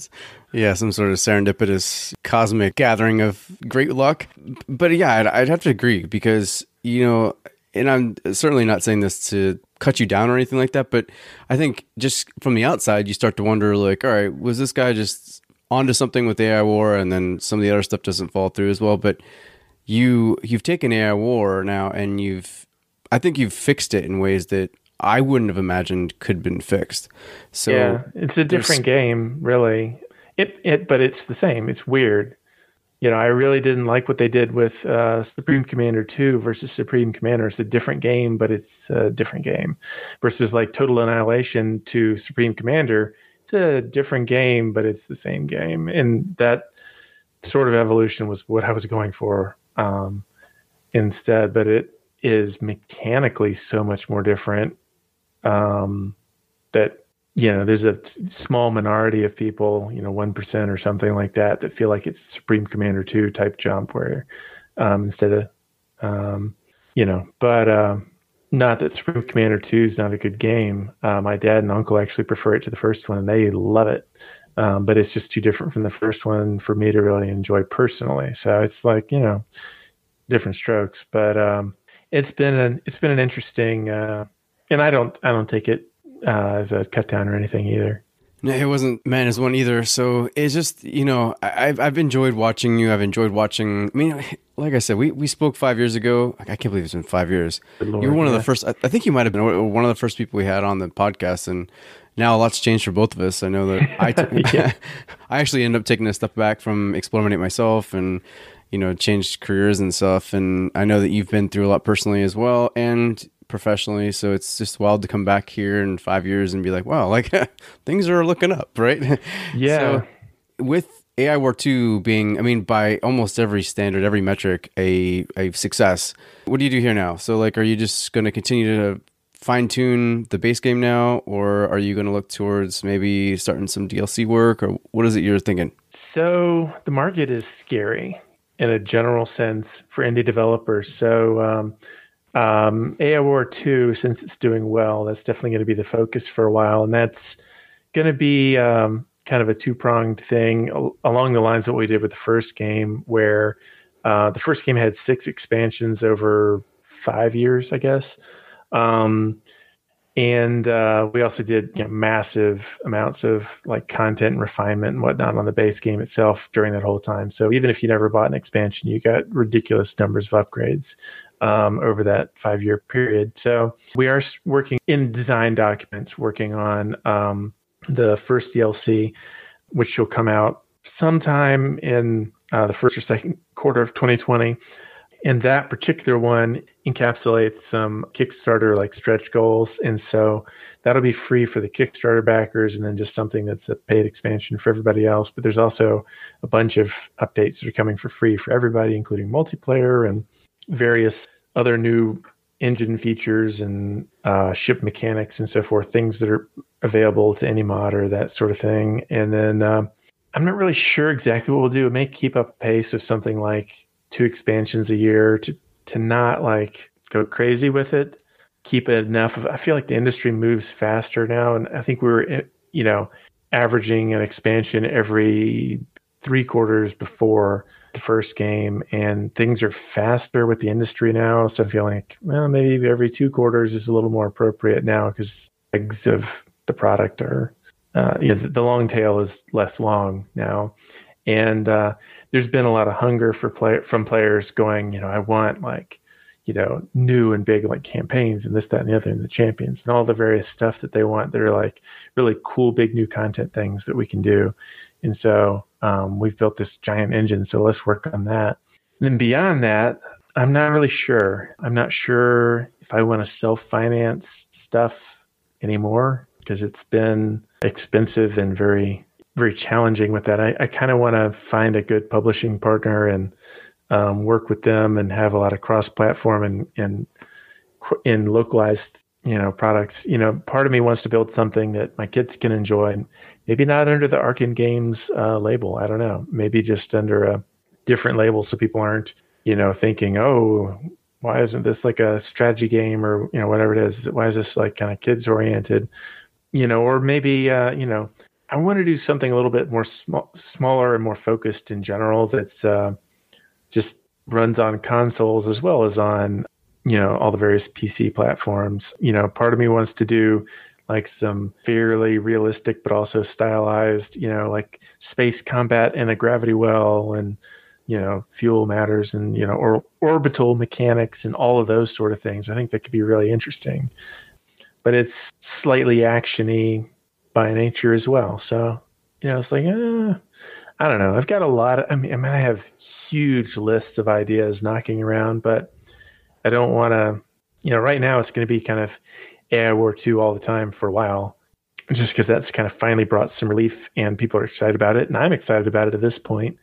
yeah, some sort of serendipitous cosmic gathering of great luck. But yeah, I'd, I'd have to agree because, you know, and I'm certainly not saying this to cut you down or anything like that, but I think just from the outside, you start to wonder, like, all right, was this guy just onto something with AI War, and then some of the other stuff doesn't fall through as well? But you you've taken AI War now, and you've I think you've fixed it in ways that I wouldn't have imagined could have been fixed. So yeah, it's a different game, really. It it, but it's the same. It's weird. You know, I really didn't like what they did with uh, Supreme Commander 2 versus Supreme Commander. It's a different game, but it's a different game. Versus like Total Annihilation to Supreme Commander, a different game, but it's the same game. And that sort of evolution was what I was going for um, instead. But it is mechanically so much more different um, that you know there's a small minority of people, you know, one percent or something like that, that feel like it's Supreme Commander two type jump where um, instead of um, you know, but um, not that Supreme Commander two is not a good game. Uh, my dad and uncle actually prefer it to the first one, and they love it. Um, but it's just too different from the first one for me to really enjoy personally. So it's like you know, different strokes. But um, it's been an it's been an interesting uh, and I don't I don't take it uh, as a cut down or anything either. No, it wasn't man as one either. So it's just you know I've I've enjoyed watching you. I've enjoyed watching. I mean, like I said, we, we spoke five years ago. I can't believe it's been five years. Lord, you were one yeah. of the first. I think you might have been one of the first people we had on the podcast, and now a lot's changed for both of us. I know that I t- I actually ended up taking a step back from eXplorminate myself, and you know changed careers and stuff. And I know that you've been through a lot personally as well, and professionally. So it's just wild to come back here in five years and be like, wow, like things are looking up, right? Yeah. so with AI War 2 being, I mean, by almost every standard, every metric, a, a success, what do you do here now? So, like, are you just going to continue to fine tune the base game now, or are you going to look towards maybe starting some DLC work, or what is it you're thinking? So, the market is scary in a general sense for indie developers. So, um, um, War 2, since it's doing well, that's definitely going to be the focus for a while. And that's going to be um, kind of a two pronged thing along the lines of what we did with the first game, where uh, the first game had six expansions over five years, I guess. Um, and uh, we also did you know, massive amounts of like content and refinement and whatnot on the base game itself during that whole time. So even if you never bought an expansion, you got ridiculous numbers of upgrades um, over that five year period. So we are working in design documents, working on um, the first DLC, which will come out sometime in uh, the first or second quarter of 2020. And that particular one encapsulates some Kickstarter like stretch goals. And so that'll be free for the Kickstarter backers and then just something that's a paid expansion for everybody else. But there's also a bunch of updates that are coming for free for everybody, including multiplayer and various other new engine features and uh, ship mechanics and so forth, things that are available to any modder, that sort of thing. And then uh, I'm not really sure exactly what we'll do. It may keep up pace of something like two expansions a year to to not like go crazy with it. Keep it enough. Of, I feel like the industry moves faster now, and I think we were eh, you know averaging an expansion every three quarters before the first game, and things are faster with the industry now. So I feel like, well, maybe every two quarters is a little more appropriate now because legs of the product are, uh, you know, the long tail is less long now, and uh, there's been a lot of hunger for play from players going, you know, I want like, you know, new and big like campaigns and this, that, and the other, and the champions and all the various stuff that they want that are like really cool, big new content things that we can do. And so Um, we've built this giant engine, so let's work on that. And then beyond that, I'm not really sure. I'm not sure if I want to self finance stuff anymore because it's been expensive and very, very challenging with that. I, I kind of want to find a good publishing partner and um, work with them and have a lot of cross platform and, and in localized you know products you know part of me wants to build something that my kids can enjoy and maybe not under the Arcen Games uh, label. I don't know. Maybe just under a different label so people aren't you know thinking oh why isn't this like a strategy game or you know whatever it is? Why is this like kind of kids oriented you know or maybe uh, you know i want to do something a little bit more small, smaller and more focused in general that's uh, just runs on consoles as well as on you know all the various PC platforms. You know, part of me wants to do like some fairly realistic but also stylized, you know, like space combat in a gravity well and you know fuel matters and you know or orbital mechanics and all of those sort of things. I think that could be really interesting. But it's slightly actiony by nature as well. So you know, it's like uh, I don't know. I've got a lot of. I mean, I mean, I have huge lists of ideas knocking around, but I don't want to, you know, right now it's going to be kind of AI War 2 all the time for a while, just because that's kind of finally brought some relief and people are excited about it. And I'm excited about it at this point.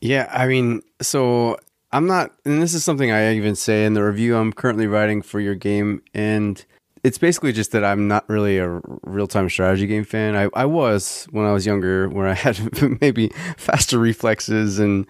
Yeah. I mean, so I'm not, and this is something I even say in the review I'm currently writing for your game. And it's basically just that I'm not really a real time strategy game fan. I, I was when I was younger, where I had maybe faster reflexes and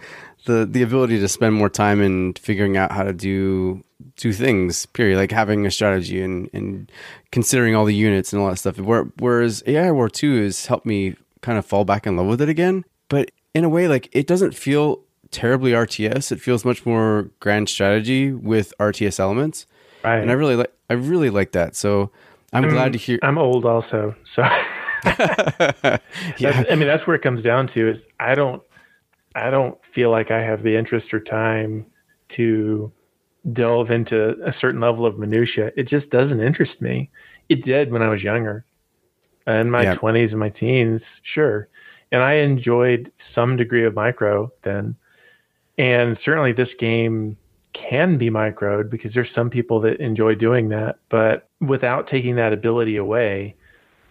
the the ability to spend more time in figuring out how to do two things period. Like having a strategy and and considering all the units and all that stuff. Whereas ai war 2 has helped me kind of fall back in love with it again. But in a way like it doesn't feel terribly rts it feels much more grand strategy with rts elements. Right. And i really like i really like that. So i'm, I'm glad to hear i'm old also so. Yeah. i mean that's where it comes down to is i don't i don't feel like i have the interest or time to delve into a certain level of minutia. It just doesn't interest me. It did when I was younger, in my yeah. 20s and my teens, sure. And I enjoyed some degree of micro then. And certainly this game can be microed because there's some people that enjoy doing that, but without taking that ability away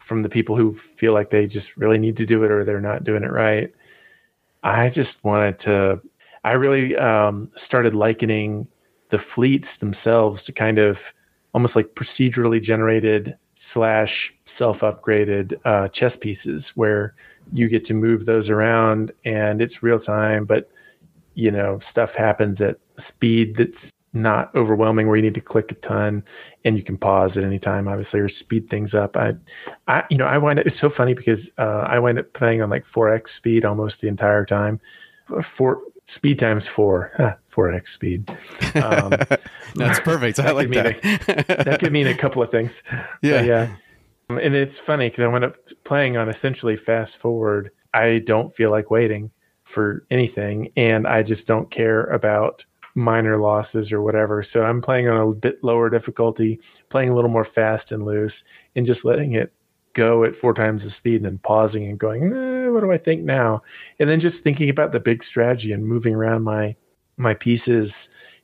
from the people who feel like they just really need to do it or they're not doing it right. I just wanted to I really um, started likening the fleets themselves to kind of almost like procedurally generated slash self upgraded uh, chess pieces where you get to move those around and it's real time, but you know stuff happens at speed that's not overwhelming where you need to click a ton and you can pause at any time obviously or speed things up i i you know i wind up it's so funny because uh i wind up playing on like 4x speed almost the entire time four speed times four, four x speed. Um, That's perfect. I like that. A, that could mean a couple of things. Yeah, but yeah. And it's funny because I went up playing on essentially fast forward. I don't feel like waiting for anything, and I just don't care about minor losses or whatever. So I'm playing on a bit lower difficulty, playing a little more fast and loose, and just letting it go at four times the speed and then pausing and going, eh, what do I think now? And then just thinking about the big strategy and moving around my my pieces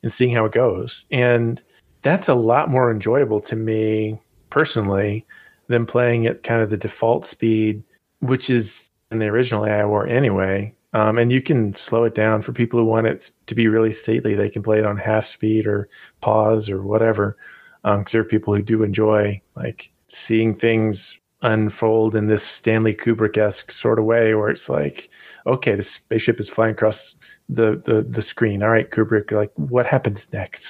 and seeing how it goes. And that's a lot more enjoyable to me personally than playing at kind of the default speed, which is in the original AI War anyway. Um, and you can slow it down for people who want it to be really stately. They can play it on half speed or pause or whatever. Because um, there are people who do enjoy like seeing things unfold in this Stanley Kubrick esque sort of way, where it's like, okay, the spaceship is flying across the, the, the screen. All right, Kubrick, like, what happens next?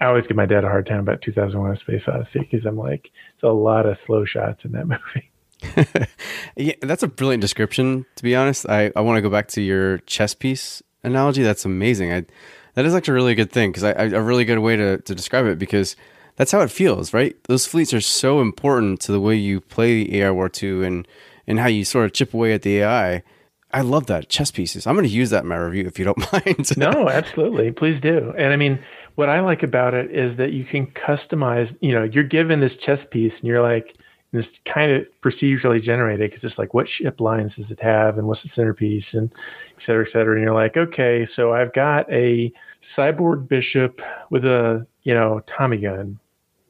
I always give my dad a hard time about 2001: A Space Odyssey because I'm like, it's a lot of slow shots in that movie. yeah, that's a brilliant description. To be honest, I, I want to go back to your chess piece analogy. That's amazing. I, that is actually a really good thing because I, I, a really good way to, to describe it because that's how it feels, right? Those fleets are so important to the way you play the AI War 2 and, and how you sort of chip away at the AI. I love that chess pieces. I'm going to use that in my review if you don't mind. no, absolutely. Please do. And I mean, what I like about it is that you can customize, you know, you're given this chess piece and you're like, and it's kind of procedurally generated because it's like what ship lines does it have and what's the centerpiece and et cetera, et cetera. And you're like, okay, so I've got a cyborg bishop with a you know Tommy gun.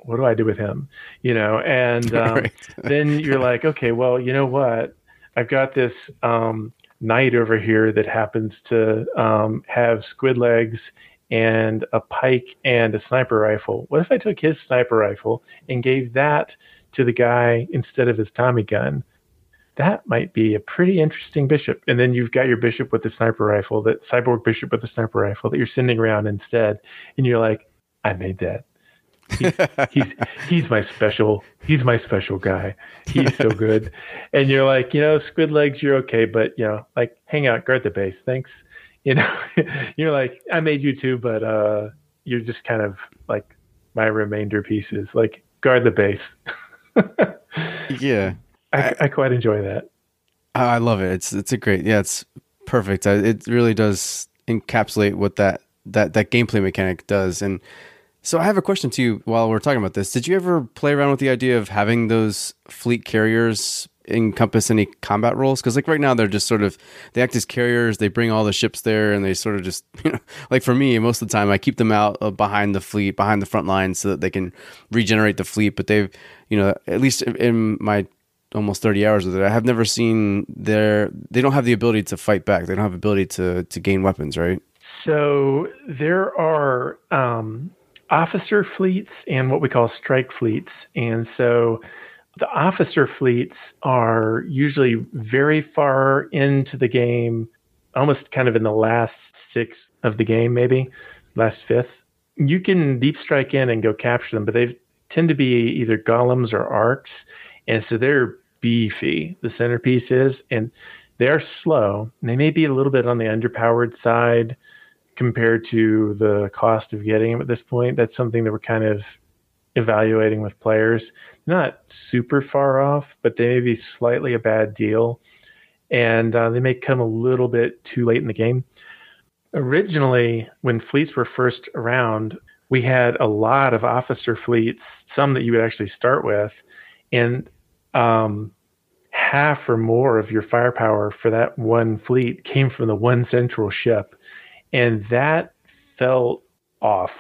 What do I do with him? You know, and um, right. then you're like, okay, well, you know what? I've got this um, knight over here that happens to um, have squid legs and a pike and a sniper rifle. What if I took his sniper rifle and gave that to the guy instead of his Tommy gun? That might be a pretty interesting bishop. And then you've got your bishop with the sniper rifle, that cyborg bishop with the sniper rifle that you're sending around instead. And you're like, I made that. He's, he's he's my special he's my special guy. He's so good. And you're like, you know, squid legs, you're okay, but you know, like hang out, guard the base. Thanks. You know, you're like, I made you too, but uh you're just kind of like my remainder pieces. Like guard the base. yeah. I, I, quite enjoy that. I love it. It's it's a great yeah, it's perfect. It really does encapsulate what that that that gameplay mechanic does and so I have a question to you while we're talking about this. Did you ever play around with the idea of having those fleet carriers encompass any combat roles? Because like right now they're just sort of they act as carriers. They bring all the ships there, and they sort of just you know like for me most of the time I keep them out behind the fleet, behind the front lines, so that they can regenerate the fleet. But they've you know at least in my almost 30 hours with it i have never seen their they don't have the ability to fight back they don't have ability to to gain weapons right so there are um officer fleets and what we call strike fleets. And so the officer fleets are usually very far into the game, almost kind of in the last six of the game, maybe last fifth. You can deep strike in and go capture them, but they tend to be either golems or arcs. And so they're beefy, the centerpiece is, and they're slow. They may be a little bit on the underpowered side compared to the cost of getting them at this point. That's something that we're kind of evaluating with players. Not super far off, but they may be slightly a bad deal. And uh, they may come a little bit too late in the game. Originally, when fleets were first around, we had a lot of officer fleets, some that you would actually start with, and um, half or more of your firepower for that one fleet came from the one central ship and that felt off.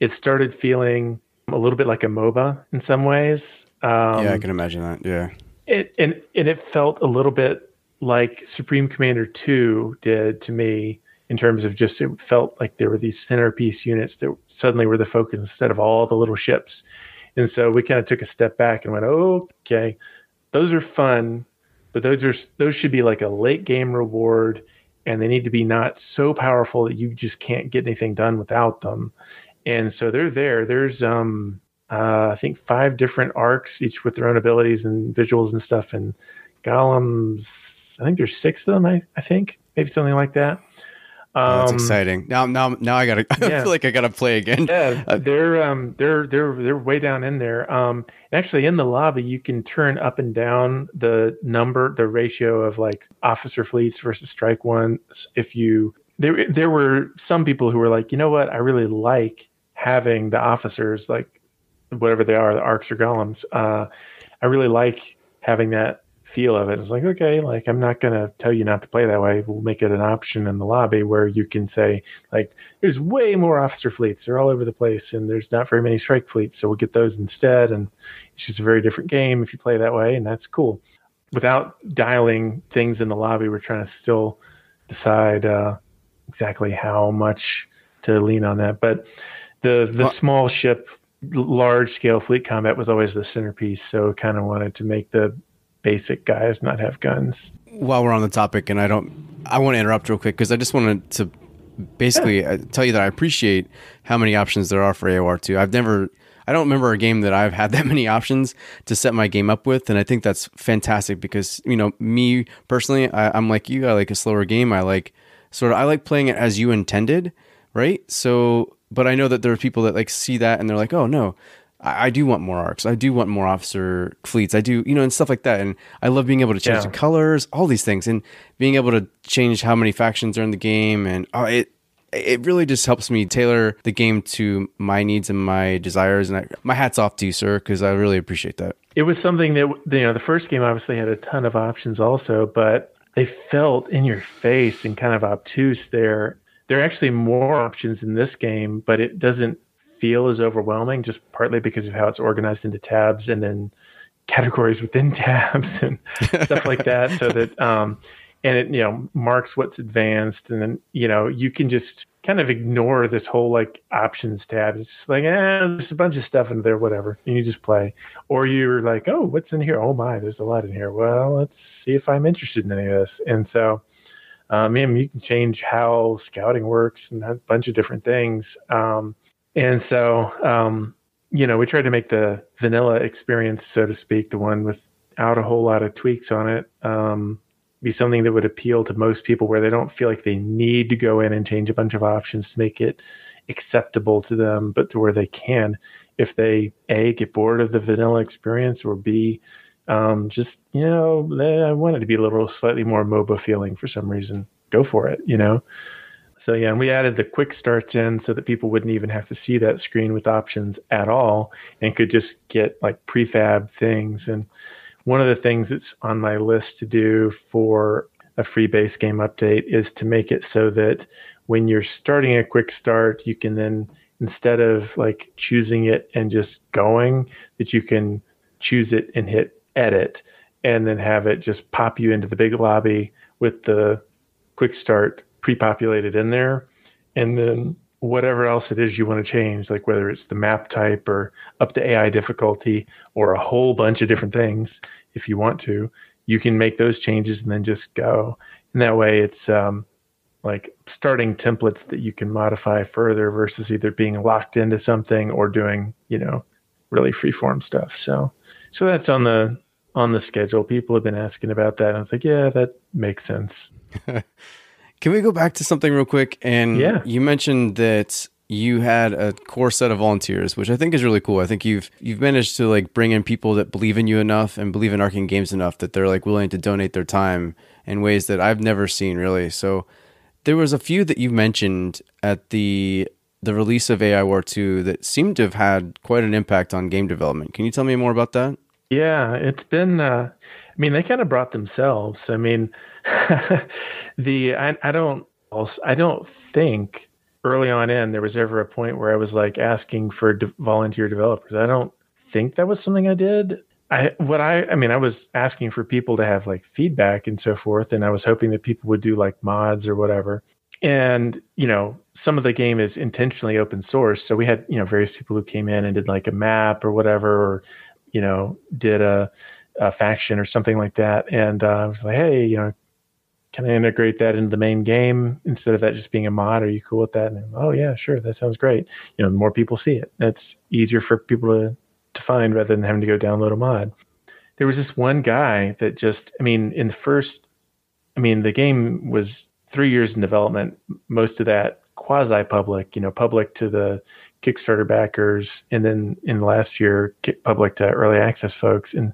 It started feeling a little bit like a MOBA in some ways. Um, yeah, I can imagine that. Yeah. It, and and it felt a little bit like Supreme Commander 2 did to me in terms of just it felt like there were these centerpiece units that suddenly were the focus instead of all the little ships. And so we kind of took a step back and went, oh, okay, those are fun, but those are those should be like a late game reward and they need to be not so powerful that you just can't get anything done without them. And so they're there. There's um uh, I think five different arcs, each with their own abilities and visuals and stuff. And golems, I think there's six of them. I, I think maybe something like that. Um, that's exciting. Now, now, now I gotta. I yeah. feel like I gotta play again. Yeah, uh, they're um, they're they're they're way down in there. Um, actually, in the lobby, you can turn up and down the number, the ratio of like officer fleets versus strike ones. If you there, there were some people who were like, you know what, I really like having the officers, like whatever they are, the arcs or golems. Uh, I really like having that feel of it. It's like, okay, like I'm not going to tell you not to play that way. We'll make it an option in the lobby where you can say, like, there's way more officer fleets. They're all over the place, and there's not very many strike fleets, so we'll get those instead. And it's just a very different game if you play that way, and that's cool. Without dialing things in the lobby, we're trying to still decide uh, exactly how much to lean on that. But the the well, small ship large scale fleet combat was always the centerpiece. So kind of wanted to make the basic guys not have guns. While we're on the topic, and I don't, I want to interrupt real quick because I just wanted to basically yeah. Uh, tell you that I appreciate how many options there are for AI War two. I've never, I don't remember a game that I've had that many options to set my game up with, and I think that's fantastic because you know me personally, I, I'm like you. I like a slower game. I like sort of, I like playing it as you intended, right? So, but I know that there are people that like see that and they're like, oh no, I, I, do want more arcs. I do want more officer fleets. I do, you know, and stuff like that. And I love being able to change yeah. the colors, all these things, and being able to change how many factions are in the game. And oh, it it really just helps me tailor the game to my needs and my desires. And I, my hats off to you, sir, because I really appreciate that. it was something that you know the first game obviously had a ton of options also, but they felt in your face and kind of obtuse there. There are actually more options in this game, but it doesn't feel as overwhelming just partly because of how it's organized into tabs and then categories within tabs and stuff like that. So that um and it you know marks what's advanced. And then you know you can just kind of ignore this whole like options tab. It's just like eh, there's a bunch of stuff in there whatever. And you just play. Or you're like oh what's in here? Oh my there's a lot in here. Well let's see if i'm interested in any of this. And so um you can change how scouting works and a bunch of different things. Um and so um you know we tried to make the vanilla experience so to speak the one without a whole lot of tweaks on it um be something that would appeal to most people where they don't feel like they need to go in and change a bunch of options to make it acceptable to them, but to where they can. If they a get bored of the vanilla experience or b um, just you know I wanted to be a little slightly more MOBA feeling for some reason. Go for it, you know. So yeah, and we added the quick starts in so that people wouldn't even have to see that screen with options at all and could just get like prefab things and one of the things that's on my list to do for a free base game update is to make it so that when you're starting a quick start, you can then instead of like choosing it and just going, that you can choose it and hit edit and then have it just pop you into the big lobby with the quick start pre-populated in there. And then whatever else it is you want to change, like whether it's the map type or up to AI difficulty or a whole bunch of different things, if you want to, you can make those changes and then just go. And that way it's um, like starting templates that you can modify further versus either being locked into something or doing, you know, really freeform stuff. So so that's on the on the schedule. People have been asking about that. And I was like, yeah, that makes sense. Can we go back to something real quick? And yeah. you mentioned that you had a core set of volunteers, which I think is really cool. I think you've you've managed to like bring in people that believe in you enough and believe in Arcen Games enough that they're like willing to donate their time in ways that I've never seen really. So there was a few that you mentioned at the the release of AI War 2 that seemed to have had quite an impact on game development. Can you tell me more about that? Yeah, it's been uh I mean, they kind of brought themselves. I mean, the I, I don't I don't think early on in there was ever a point where I was like asking for de- volunteer developers. I don't think that was something I did. I what I I mean I was asking for people to have like feedback and so forth, and I was hoping that people would do like mods or whatever. And you know, some of the game is intentionally open source, so we had you know various people who came in and did like a map or whatever, or you know did a a faction or something like that. And uh, I was like, hey, you know, can I integrate that into the main game instead of that just being a mod? Are you cool with that? And oh yeah, sure, that sounds great. You know, more people see it. That's easier for people to to find rather than having to go download a mod. There was this one guy that just, I mean, in the first, I mean, the game was three years in development. Most of that quasi public, you know, public to the Kickstarter backers, and then in the last year, get public to early access folks. And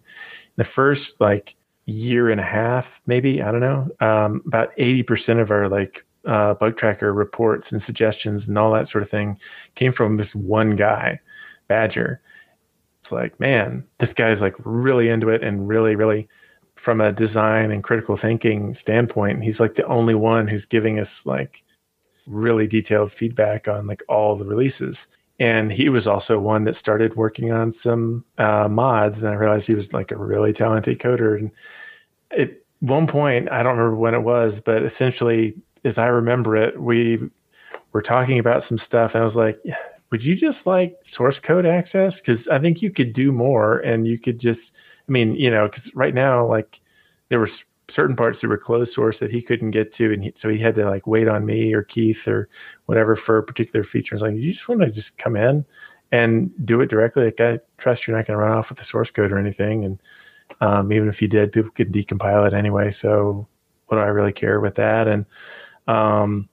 the first like year and a half, maybe I don't know, um, about eighty percent of our like uh, bug tracker reports and suggestions and all that sort of thing came from this one guy, Badger. It's like, man, this guy's like really into it and really, really from a design and critical thinking standpoint, he's like the only one who's giving us like really detailed feedback on like all the releases and he was also one that started working on some uh, mods and i realized he was like a really talented coder. And at one point i don't remember when it was but essentially as i remember it we were talking about some stuff and i was like would you just like source code access? Because i think you could do more and you could just i mean you know because right now like there were certain parts that were closed source that he couldn't get to, and he, so he had to like wait on me or Keith or whatever for a particular feature. I was like, you just want to just come in and do it directly. Like I trust you're not going to run off with the source code or anything, and um, even if you did, people could decompile it anyway. So what do I really care with that? And um,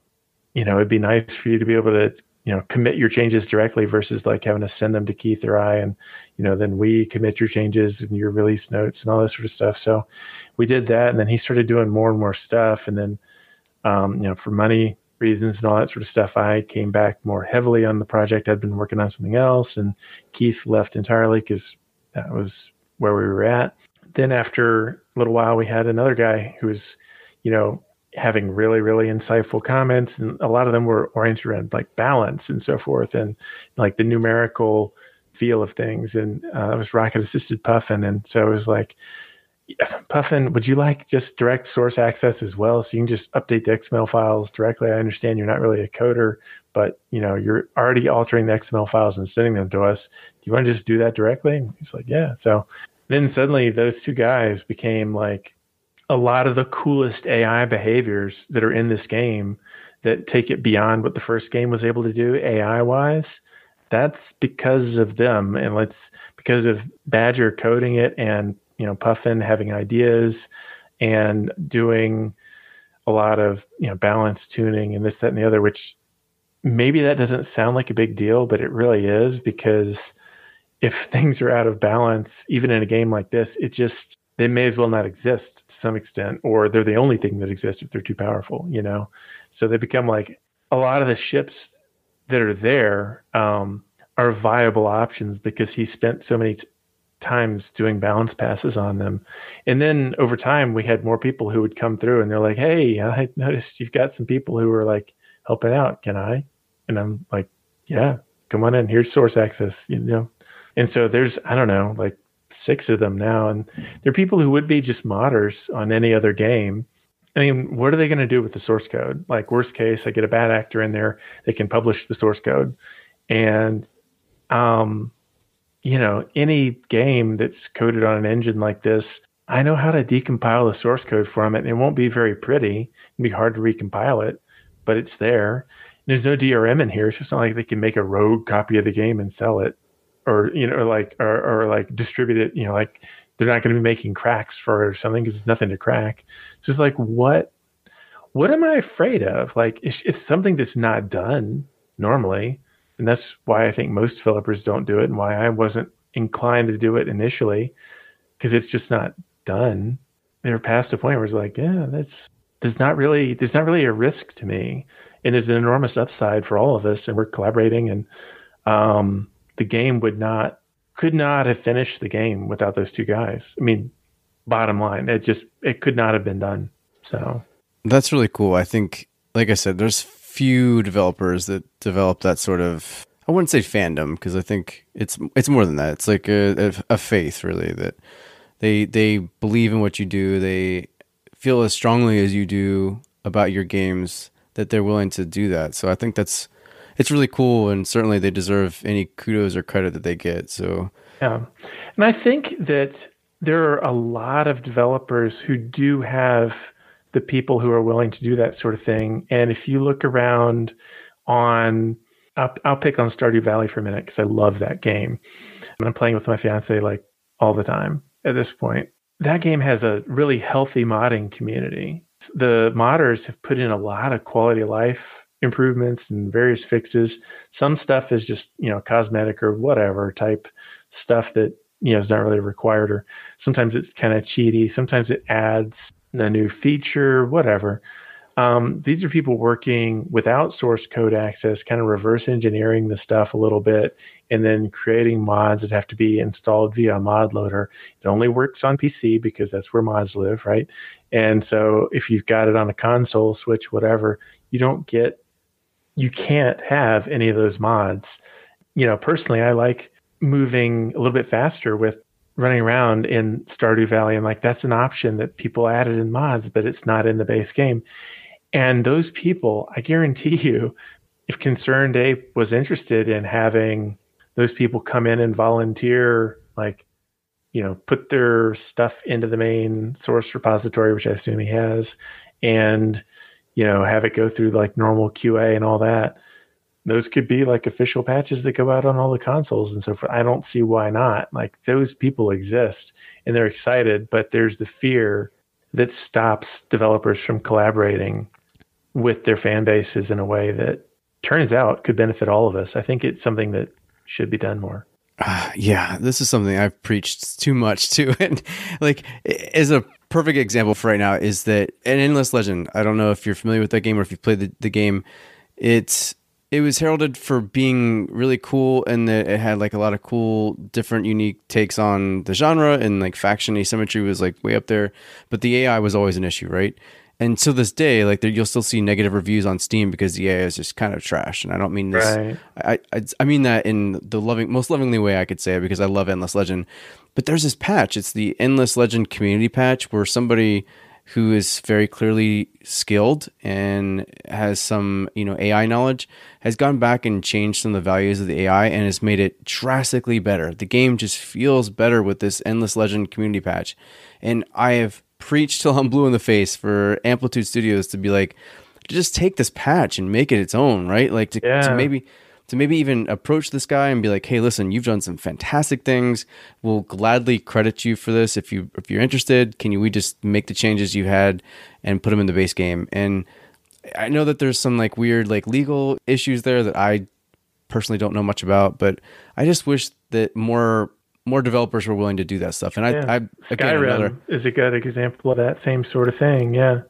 you know, it'd be nice for you to be able to you know commit your changes directly versus like having to send them to Keith or I and you know then we commit your changes and your release notes and all that sort of stuff. So we did that and then he started doing more and more stuff. And then um, you know for money reasons and all that sort of stuff I came back more heavily on the project. I'd been working on something else and Keith left entirely because that was where we were at. Then after a little while, we had another guy who was, you know, having really, really insightful comments, and a lot of them were oriented around like balance and so forth, and like the numerical feel of things. And uh, it was rocket assisted Puffin, and so it was like, Puffin, would you like just direct source access as well, so you can just update the XML files directly? I understand you're not really a coder, but you know you're already altering the XML files and sending them to us. Do you want to just do that directly? He's like, yeah. So then suddenly those two guys became like a lot of the coolest AI behaviors that are in this game that take it beyond what the first game was able to do AI wise. That's because of them, and let's because of Badger coding it and you know Puffin having ideas and doing a lot of you know balance tuning and this that and the other, which maybe that doesn't sound like a big deal, but it really is because if things are out of balance, even in a game like this, it just they may as well not exist some extent, or they're the only thing that exists if they're too powerful, you know. So they become like a lot of the ships that are there um, are viable options because he spent so many t- times doing balance passes on them. And then over time, we had more people who would come through and they're like, "Hey, I noticed you've got some people who are like helping out. Can I?" And I'm like, "Yeah, come on in. Here's source access. You know." And so there's I don't know like six of them now, and they're people who would be just modders on any other game. I mean, what are they going to do with the source code? Like worst case, I get a bad actor in there. They can publish the source code, and um, you know, any game that's coded on an engine like this, I know how to decompile the source code from it. And it won't be very pretty. It'll be hard to recompile it, but it's there. There's no DRM in here. It's just not like they can make a rogue copy of the game and sell it or you know, like or, or like distribute it. You know, like they're not going to be making cracks for something because there's nothing to crack. It's like, what, what am I afraid of? Like, it's, it's something that's not done normally, and that's why I think most developers don't do it, and why I wasn't inclined to do it initially, because it's just not done. They're past a point where it's like, yeah, that's there's not really there's not really a risk to me, and there's an enormous upside for all of us, and we're collaborating and um, the game would not could not have finished the game without those two guys. I mean, bottom line, it just it could not have been done. So that's really cool. I think, like I said, there's few developers that develop that sort of. I wouldn't say fandom because I think it's it's more than that. It's like a, a, faith, really, that they they believe in what you do. They feel as strongly as you do about your games that they're willing to do that. So I think that's it's really cool, and certainly they deserve any kudos or credit that they get. So yeah, and I think that there are a lot of developers who do have the people who are willing to do that sort of thing. And if you look around on, I'll, I'll pick on Stardew Valley for a minute because I love that game. And I'm playing with my fiance like all the time at this point. That game has a really healthy modding community. The modders have put in a lot of quality of life improvements and various fixes. Some stuff is just, you know, cosmetic or whatever type stuff that, you know, is not really required or sometimes it's kind of cheaty. Sometimes it adds a new feature, whatever. Um, these are people working without source code access, kind of reverse engineering the stuff a little bit, and then creating mods that have to be installed via a mod loader. It only works on PC because that's where mods live, right? And so if you've got it on a console, Switch, whatever, you don't get you can't have any of those mods. You know, personally, I like moving a little bit faster with running around in Stardew Valley. I'm like, that's an option that people added in mods, but it's not in the base game. And those people, I guarantee you, if ConcernedApe was interested in having those people come in and volunteer, like, you know, put their stuff into the main source repository, which I assume he has, and you know, have it go through like normal QA and all that. Those could be like official patches that go out on all the consoles and so forth. I don't see why not. Like those people exist and they're excited, but there's the fear that stops developers from collaborating with their fan bases in a way that turns out could benefit all of us. I think it's something that should be done more. Uh, yeah, this is something I've preached too much to. And like, as a perfect example for right now is that an endless legend. I don't know if you're familiar with that game or if you've played the, the game. It's it was heralded for being really cool and that it had like a lot of cool different unique takes on the genre and like faction asymmetry was like way up there but the ai was always an issue right and to this day like there, you'll still see negative reviews on steam because the ai is just kind of trash and i don't mean this Right. I, I i mean that in the loving most lovingly way i could say it because i love endless legend but there's this patch it's the endless legend community patch where somebody who is very clearly skilled and has some you know AI knowledge has gone back and changed some of the values of the AI and has made it drastically better. The game just feels better with this endless legend community patch. And I have preached till I'm blue in the face for Amplitude Studios to be like just take this patch and make it its own, right? Like to, to maybe to maybe even approach this guy and be like, "Hey, listen, you've done some fantastic things. We'll gladly credit you for this if you if you're interested. Can you we just make the changes you had and put them in the base game?" And I know that there's some like weird like legal issues there that I personally don't know much about, but I just wish that more more developers were willing to do that stuff. And I, Yeah. I again Skyrim another is a good example of that same sort of thing. Yeah.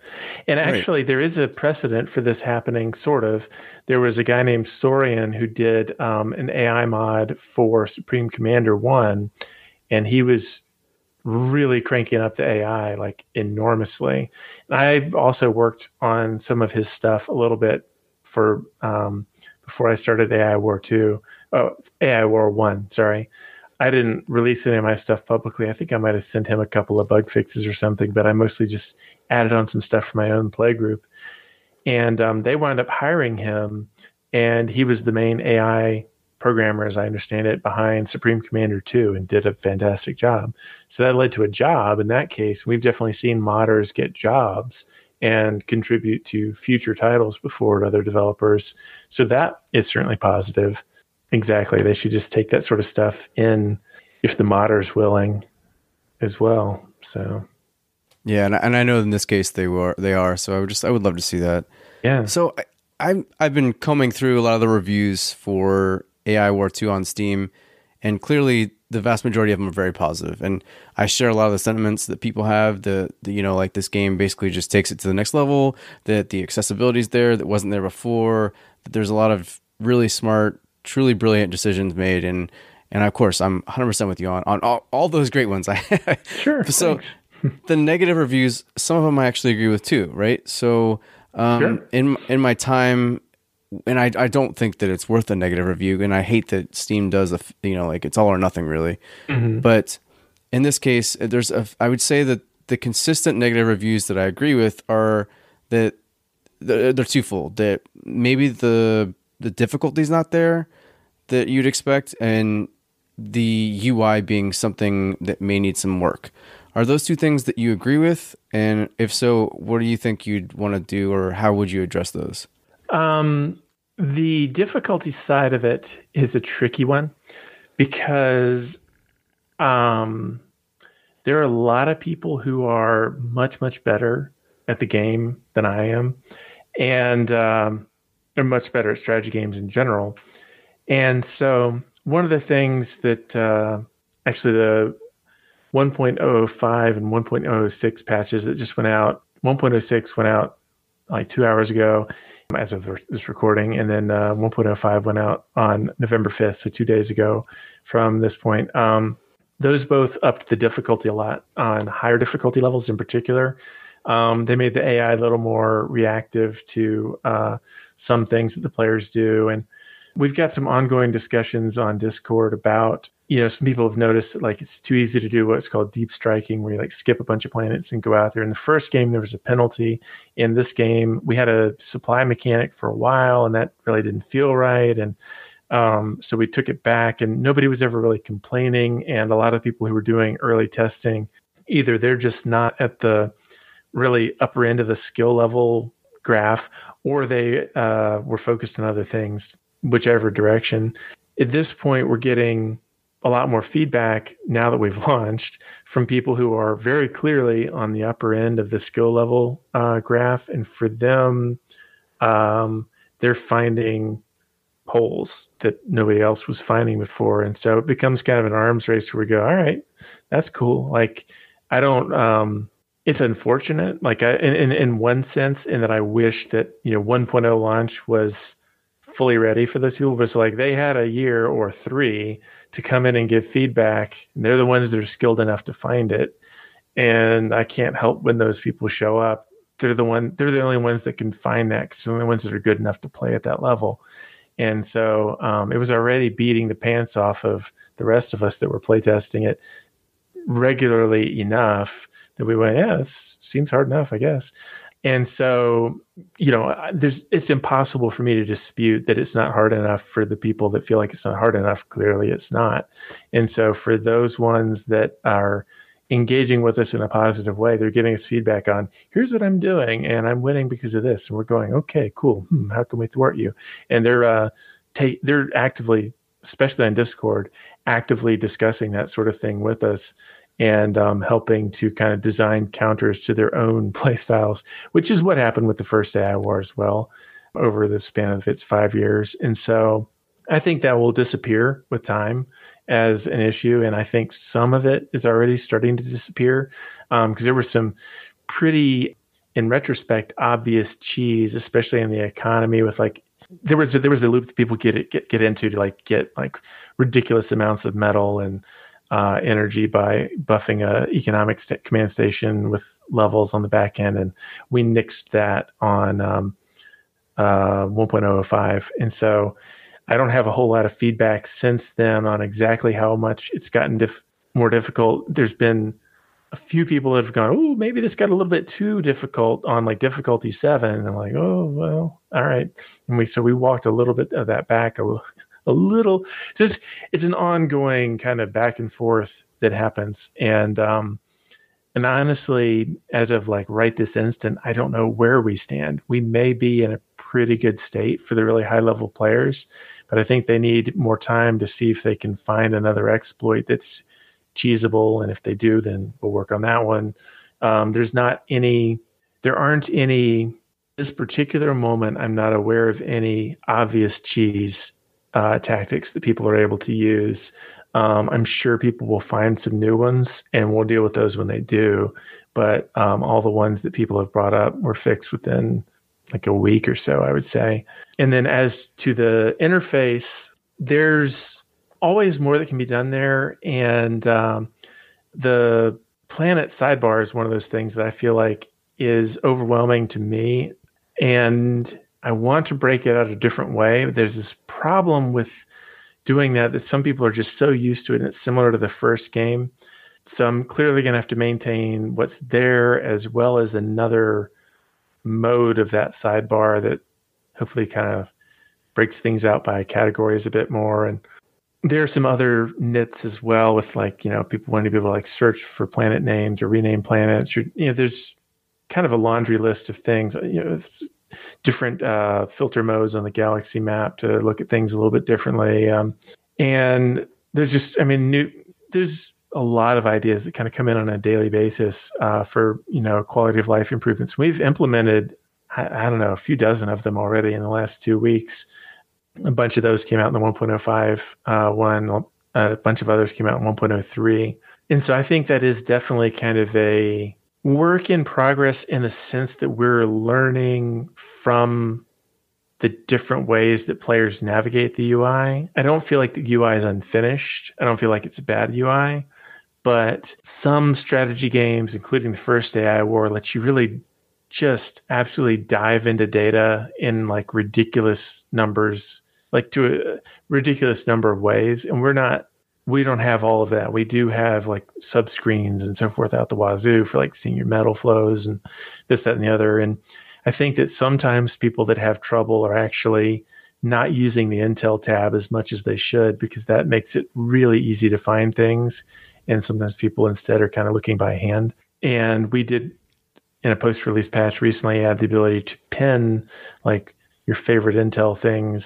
And Right. actually, there is a precedent for this happening, sort of. There was a guy named Sorian who did um, an AI mod for Supreme Commander 1, and he was really cranking up the AI like enormously. And I also worked on some of his stuff a little bit for um, before I started AI War 2. Oh, AI War 1, sorry. I didn't release any of my stuff publicly. I think I might have sent him a couple of bug fixes or something, but I mostly just added on some stuff for my own play group. And um, they wound up hiring him, and he was the main AI programmer, as I understand it, behind Supreme Commander 2 and did a fantastic job. So that led to a job. In that case, we've definitely seen modders get jobs and contribute to future titles before other developers. So that is certainly positive. Exactly. They should just take that sort of stuff in if the modder is willing as well. So yeah, and I, and I know in this case they were they are. So I would just I would love to see that. yeah. So I, I've I've been combing through a lot of the reviews for AI War Two on Steam, and clearly the vast majority of them are very positive. And I share a lot of the sentiments that people have. The, the you know like this game basically just takes it to the next level. That the accessibility is there that wasn't there before. That there's a lot of really smart, truly brilliant decisions made. And and of course I'm 100 percent with you on on all, all those great ones. I Sure. so thanks. The negative reviews, some of them I actually agree with too, right? So um, Sure. in in my time, and I I don't think that it's worth a negative review, and I hate that Steam does a you know like it's all or nothing really, Mm-hmm. but in this case, there's a I would say that the consistent negative reviews that I agree with are that they're, they're twofold. That maybe the the difficulty's not there that you'd expect, and the UI being something that may need some work. Are those two things that you agree with? And if so, what do you think you'd want to do, or how would you address those? Um, the difficulty side of it is a tricky one because um, there are a lot of people who are much, much better at the game than I am. And um, they're much better at strategy games in general. And so, one of the things that uh, actually the 1.05 and 1.06 patches that just went out, 1.06 went out like two hours ago as of this recording, and then uh, 1.05 went out on November 5th, so two days ago from this point. Um, those both upped the difficulty a lot on higher difficulty levels in particular. Um, they made the AI a little more reactive to uh, some things that the players do. And we've got some ongoing discussions on Discord about, you know, some people have noticed that like it's too easy to do what's called deep striking, where you like skip a bunch of planets and go out there. In the first game, there was a penalty. In this game, we had a supply mechanic for a while, and that really didn't feel right. And um, so we took it back, and nobody was ever really complaining. And a lot of people who were doing early testing, either they're just not at the really upper end of the skill level graph, or they uh, were focused on other things, whichever direction. At this point, we're getting a lot more feedback now that we've launched from people who are very clearly on the upper end of the skill level uh, graph, and for them, um, they're finding holes that nobody else was finding before, and so it becomes kind of an arms race where we go, all right, that's cool. Like, I don't. Um, it's unfortunate, like I, in, in one sense, in that I wish that you know 1.0 launch was fully ready for those people, but it's like they had a year or three to come in and give feedback. And they're the ones that are skilled enough to find it. And I can't help when those people show up. They're the one. They're the only ones that can find that because they're the only ones that are good enough to play at that level. And so um, it was already beating the pants off of the rest of us that were playtesting it regularly enough that we went, yeah, this seems hard enough, I guess. And so, you know, there's it's impossible for me to dispute that it's not hard enough for the people that feel like it's not hard enough. Clearly, it's not. And so, for those ones that are engaging with us in a positive way, they're giving us feedback on here's what I'm doing, and I'm winning because of this. And we're going, okay, cool. Hmm, how can we thwart you? And they're uh, they're actively, especially on Discord, actively discussing that sort of thing with us and um, helping to kind of design counters to their own play styles, which is what happened with the first AI War as well over the span of its five years. And so I think that will disappear with time as an issue. And I think some of it is already starting to disappear because um, there were some pretty, in retrospect, obvious cheese, especially in the economy with like there was there was a loop that people get get get into to like get like ridiculous amounts of metal and uh, energy by buffing a economic st- command station with levels on the back end, and we nixed that on um, uh, 1.005. And so I don't have a whole lot of feedback since then on exactly how much it's gotten dif- more difficult. There's been a few people that have gone, oh, maybe this got a little bit too difficult on like difficulty seven. And I'm like, oh, well, all right. And we, so we walked a little bit of that back a little, a little just it's an ongoing kind of back and forth that happens. And um and honestly as of like right this instant i don't know where we stand. We may be in a pretty good state for the really high level players but i think they need more time to see if they can find another exploit that's cheesable. And if they do then we'll work on that one. Um, there's not any there aren't any this particular moment i'm not aware of any obvious cheese uh, tactics that people are able to use. Um, I'm sure people will find some new ones, and we'll deal with those when they do. But um, all the ones that people have brought up were fixed within like a week or so, I would say. And then as to the interface, there's always more that can be done there, and um, the planet sidebar is one of those things that I feel like is overwhelming to me. And I want to break it out a different way. There's this problem with doing that that some people are just so used to it and it's similar to the first game. So I'm clearly going to have to maintain what's there as well as another mode of that sidebar that hopefully kind of breaks things out by categories a bit more. And there are some other nits as well with like, you know, people wanting to be able to like search for planet names or rename planets or, you know, there's kind of a laundry list of things. You know, different uh, filter modes on the galaxy map to look at things a little bit differently. Um, and there's just, I mean, new, there's a lot of ideas that kind of come in on a daily basis uh, for you know quality of life improvements. We've implemented, I, I, don't know, a few dozen of them already in the last two weeks. A bunch of those came out in the 1.05 uh, one. A bunch of others came out in 1.03. And so I think that is definitely kind of a work in progress in the sense that we're learning from the different ways that players navigate the UI. I don't feel like the UI is unfinished. I don't feel like it's a bad UI, but some strategy games, including the first AI War, let you really just absolutely dive into data in like ridiculous numbers, like to a ridiculous number of ways. And we're not, we don't have all of that. We do have like sub screens and so forth out the wazoo for like seeing your metal flows and this, that, and the other. And I think that sometimes people that have trouble are actually not using the Intel tab as much as they should because that makes it really easy to find things. And sometimes people instead are kind of looking by hand. And we did in a post release patch recently add the ability to pin like your favorite Intel things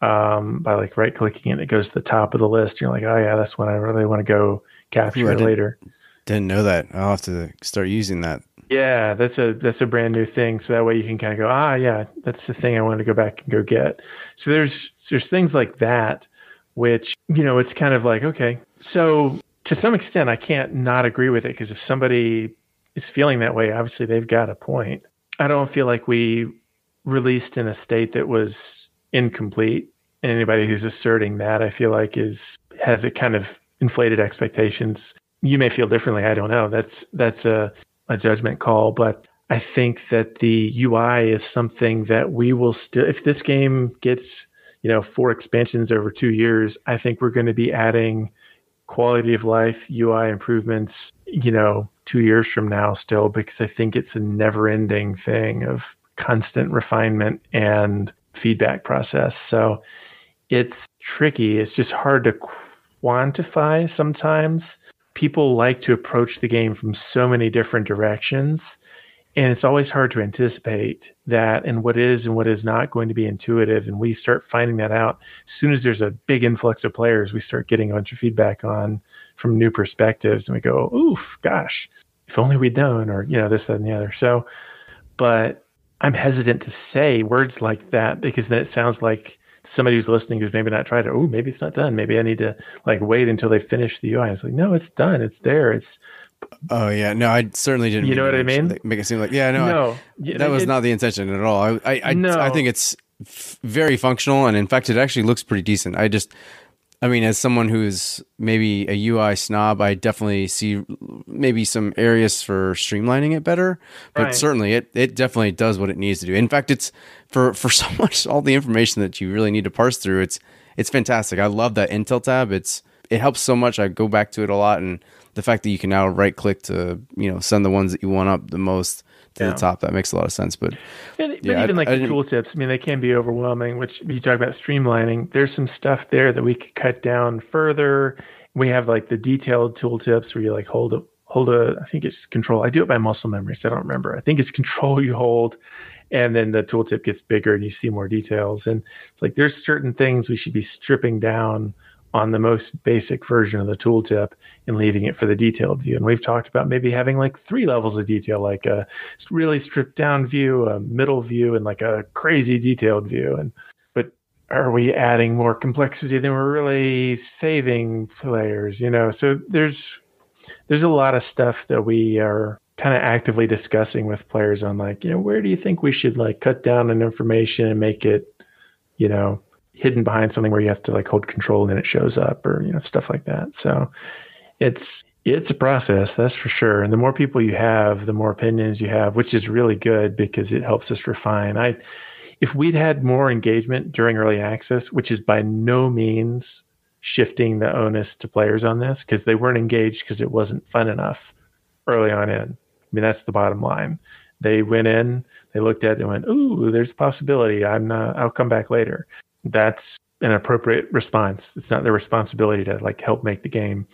um, by like right clicking and it goes to the top of the list. You're like, oh yeah, that's when I really want to go capture Ooh, it later. Didn't know that. I'll have to start using that. Yeah, that's a that's a brand new thing. So that way you can kind of go, ah, yeah, that's the thing I want to go back and go get. So there's there's things like that, which you know, it's kind of like okay. So to some extent, I can't not agree with it because if somebody is feeling that way, obviously they've got a point. I don't feel like we released in a state that was incomplete. And anybody who's asserting that, I feel like is has a kind of inflated expectations. You may feel differently. I don't know. That's that's a, a judgment call, but I think that the UI is something that we will still. If this game gets you know four expansions over two years, I think we're going to be adding quality of life UI improvements. You know, two years from now still because I think it's a never ending thing of constant refinement and feedback process. So it's tricky. It's just hard to quantify sometimes. People like to approach the game from so many different directions. And it's always hard to anticipate that and what is and what is not going to be intuitive. And we start finding that out as soon as there's a big influx of players, we start getting a bunch of feedback on from new perspectives. And we go, oof, gosh, if only we'd known, or, you know, this, that, and the other. So, but I'm hesitant to say words like that because then it sounds like somebody who's listening who's maybe not tried it. Oh, maybe it's not done. Maybe I need to like wait until they finish the UI. It's like, no, it's done. It's there. It's. Oh yeah, no, I certainly didn't. You know what I mean? Make it seem like yeah, no, no, I, that was it, not the intention at all. I, I, I, no. I think it's f- very functional, and in fact, it actually looks pretty decent. I just I mean, as someone who's maybe a UI snob, I definitely see maybe some areas for streamlining it better. But right. certainly, it it definitely does what it needs to do. In fact, it's for for so much all the information that you really need to parse through. It's it's fantastic. I love that Intel tab. It's it helps so much. I go back to it a lot, and the fact that you can now right click to you know send the ones that you want up the most to yeah. the top. That makes a lot of sense. But, and, but even I, like I the tooltips, I mean, they can be overwhelming. Which you talk about streamlining. There's some stuff there that we could cut down further. We have like the detailed tooltips where you like hold a hold a. I think it's control. I do it by muscle memory, so I don't remember. I think it's control you hold. And then the tooltip gets bigger and you see more details. And it's like there's certain things we should be stripping down on the most basic version of the tooltip and leaving it for the detailed view. And we've talked about maybe having like three levels of detail, like a really stripped down view, a middle view, and like a crazy detailed view. And but are we adding more complexity than we're really saving players? You know, so there's there's a lot of stuff that we are kind of actively discussing with players on like, you know, where do you think we should like cut down on information and make it, you know, hidden behind something where you have to like hold control and then it shows up or you know stuff like that. So it's it's a process, that's for sure. And the more people you have, the more opinions you have, which is really good because it helps us refine. I if we'd had more engagement during early access, which is by no means shifting the onus to players on this because they weren't engaged because it wasn't fun enough early on in. I mean that's the bottom line. They went in, they looked at it and went, "Ooh, there's a possibility. I'm I'll come back later." That's an appropriate response. It's not their responsibility to like help make the game.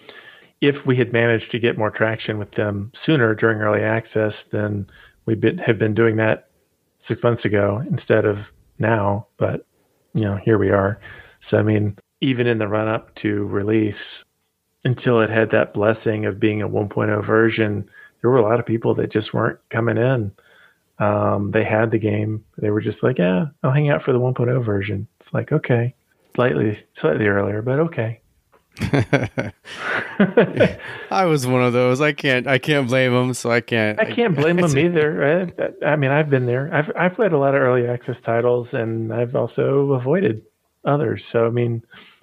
If we had managed to get more traction with them sooner during early access, then we been, have been doing that six months ago instead of now. But you know, here we are. So I mean, even in the run up to release, until it had that blessing of being a 1.0 version, there were a lot of people that just weren't coming in. Um, they had the game. They were just like, yeah, I'll hang out for the 1.0 version. It's like, okay, slightly, slightly earlier, but okay. I was one of those. I can't. I can't blame them. So I can't. I can't blame them either. I, I mean, I've been there. I've I've played a lot of early access titles, and I've also avoided others. So I mean,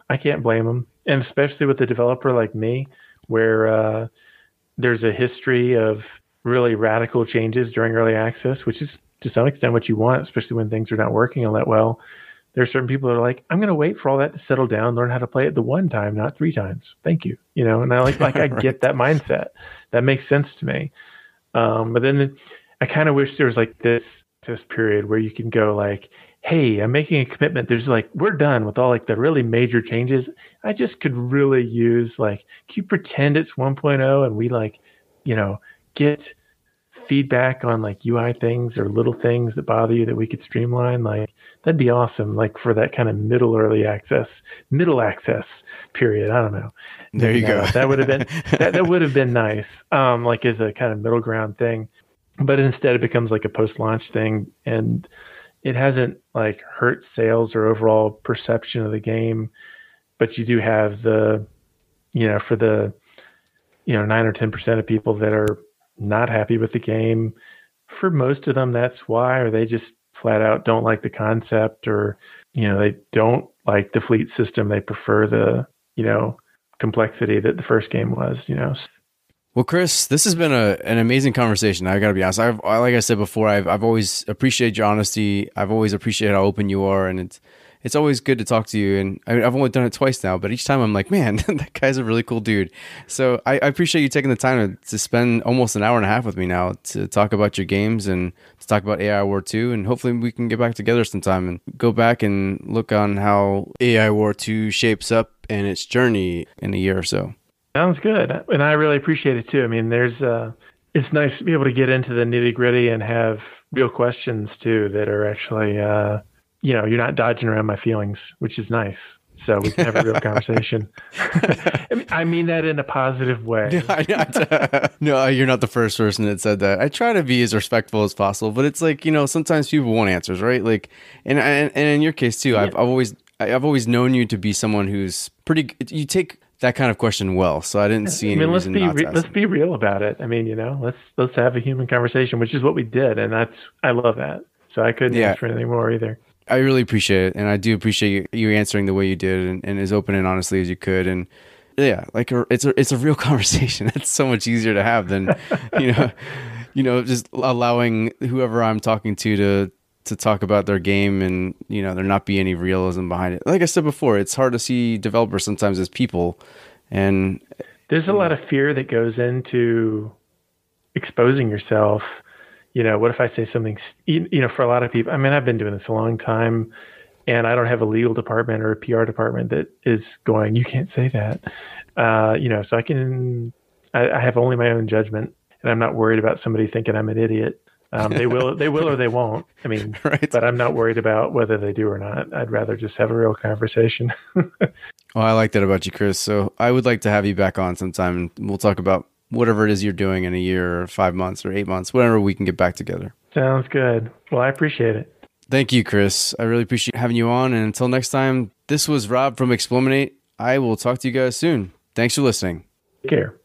I can't blame them. And especially with a developer like me, where uh, there's a history of really radical changes during early access, which is to some extent what you want, especially when things are not working all that well there are certain people that are like, I'm going to wait for all that to settle down, learn how to play it the one time, not three times. Thank you. You know, and I like, like I right. get that mindset. That makes sense to me. Um, but then I kind of wish there was like this, this period where you can go like, Hey, I'm making a commitment. There's like, we're done with all like the really major changes. I just could really use like, can you pretend it's 1.0 and we like, you know, get feedback on like UI things or little things that bother you that we could streamline, like that'd be awesome. Like for that kind of middle early access, middle access period. I don't know. There you go. that would have been that, that would have been nice. Um, like as a kind of middle ground thing, but instead it becomes like a post launch thing, and it hasn't like hurt sales or overall perception of the game. But you do have the, you know, for the, you know, nine or ten percent of people that are not happy with the game. For most of them, that's why, or they just flat out don't like the concept or, you know, they don't like the fleet system. They prefer the, you know, complexity that the first game was, you know. Well, Chris, this has been a, an amazing conversation. I got to be honest. I've, like I said before, I've, I've always appreciated your honesty. I've always appreciated how open you are, and it's it's always good to talk to you. And I mean, I've only done it twice now, but each time I'm like, man, that guy's a really cool dude. So I, I appreciate you taking the time to, to, spend almost an hour and a half with me now to talk about your games and to talk about AI War 2. And hopefully we can get back together sometime and go back and look on how AI War 2 shapes up and its journey in a year or so. Sounds good, and I really appreciate it too. I mean, there's uh, it's nice to be able to get into the nitty gritty and have real questions too that are actually, uh, you know, you're not dodging around my feelings, which is nice. So we can have a real conversation. I mean that in a positive way. no, you're not the first person that said that. I try to be as respectful as possible, but it's like you know sometimes people want answers, right? Like, and and, and in your case too, yeah. I've, I've always I've always known you to be someone who's pretty. You take that kind of question well. So I didn't see any I mean, let's be re- let's be real about it. I mean, you know, let's let's have a human conversation, which is what we did, and that's I love that. So I couldn't yeah. ask for anything more either. I really appreciate it, and I do appreciate you, you answering the way you did, and, and, as open and honestly as you could, and yeah, like a, it's a it's a real conversation. It's so much easier to have than you know, you know, just allowing whoever I'm talking to to to talk about their game and you know there not be any realism behind it. Like I said before, it's hard to see developers sometimes as people, and there's a lot of fear that goes into exposing yourself. You know, what if I say something? You know, for a lot of people, I mean, I've been doing this a long time, and I don't have a legal department or a PR department that is going, you can't say that. Uh, you know, so I can, I, I have only my own judgment, and I'm not worried about somebody thinking I'm an idiot um, they will, they will, or they won't. I mean, right. but I'm not worried about whether they do or not. I'd rather just have a real conversation. well, I like that about you, Chris. So I would like to have you back on sometime. and We'll talk about whatever it is you're doing in a year, or five months, or eight months, whatever we can get back together. Sounds good. Well, I appreciate it. Thank you, Chris. I really appreciate having you on. And until next time, this was Rob from eXplorminate. I will talk to you guys soon. Thanks for listening. Take care.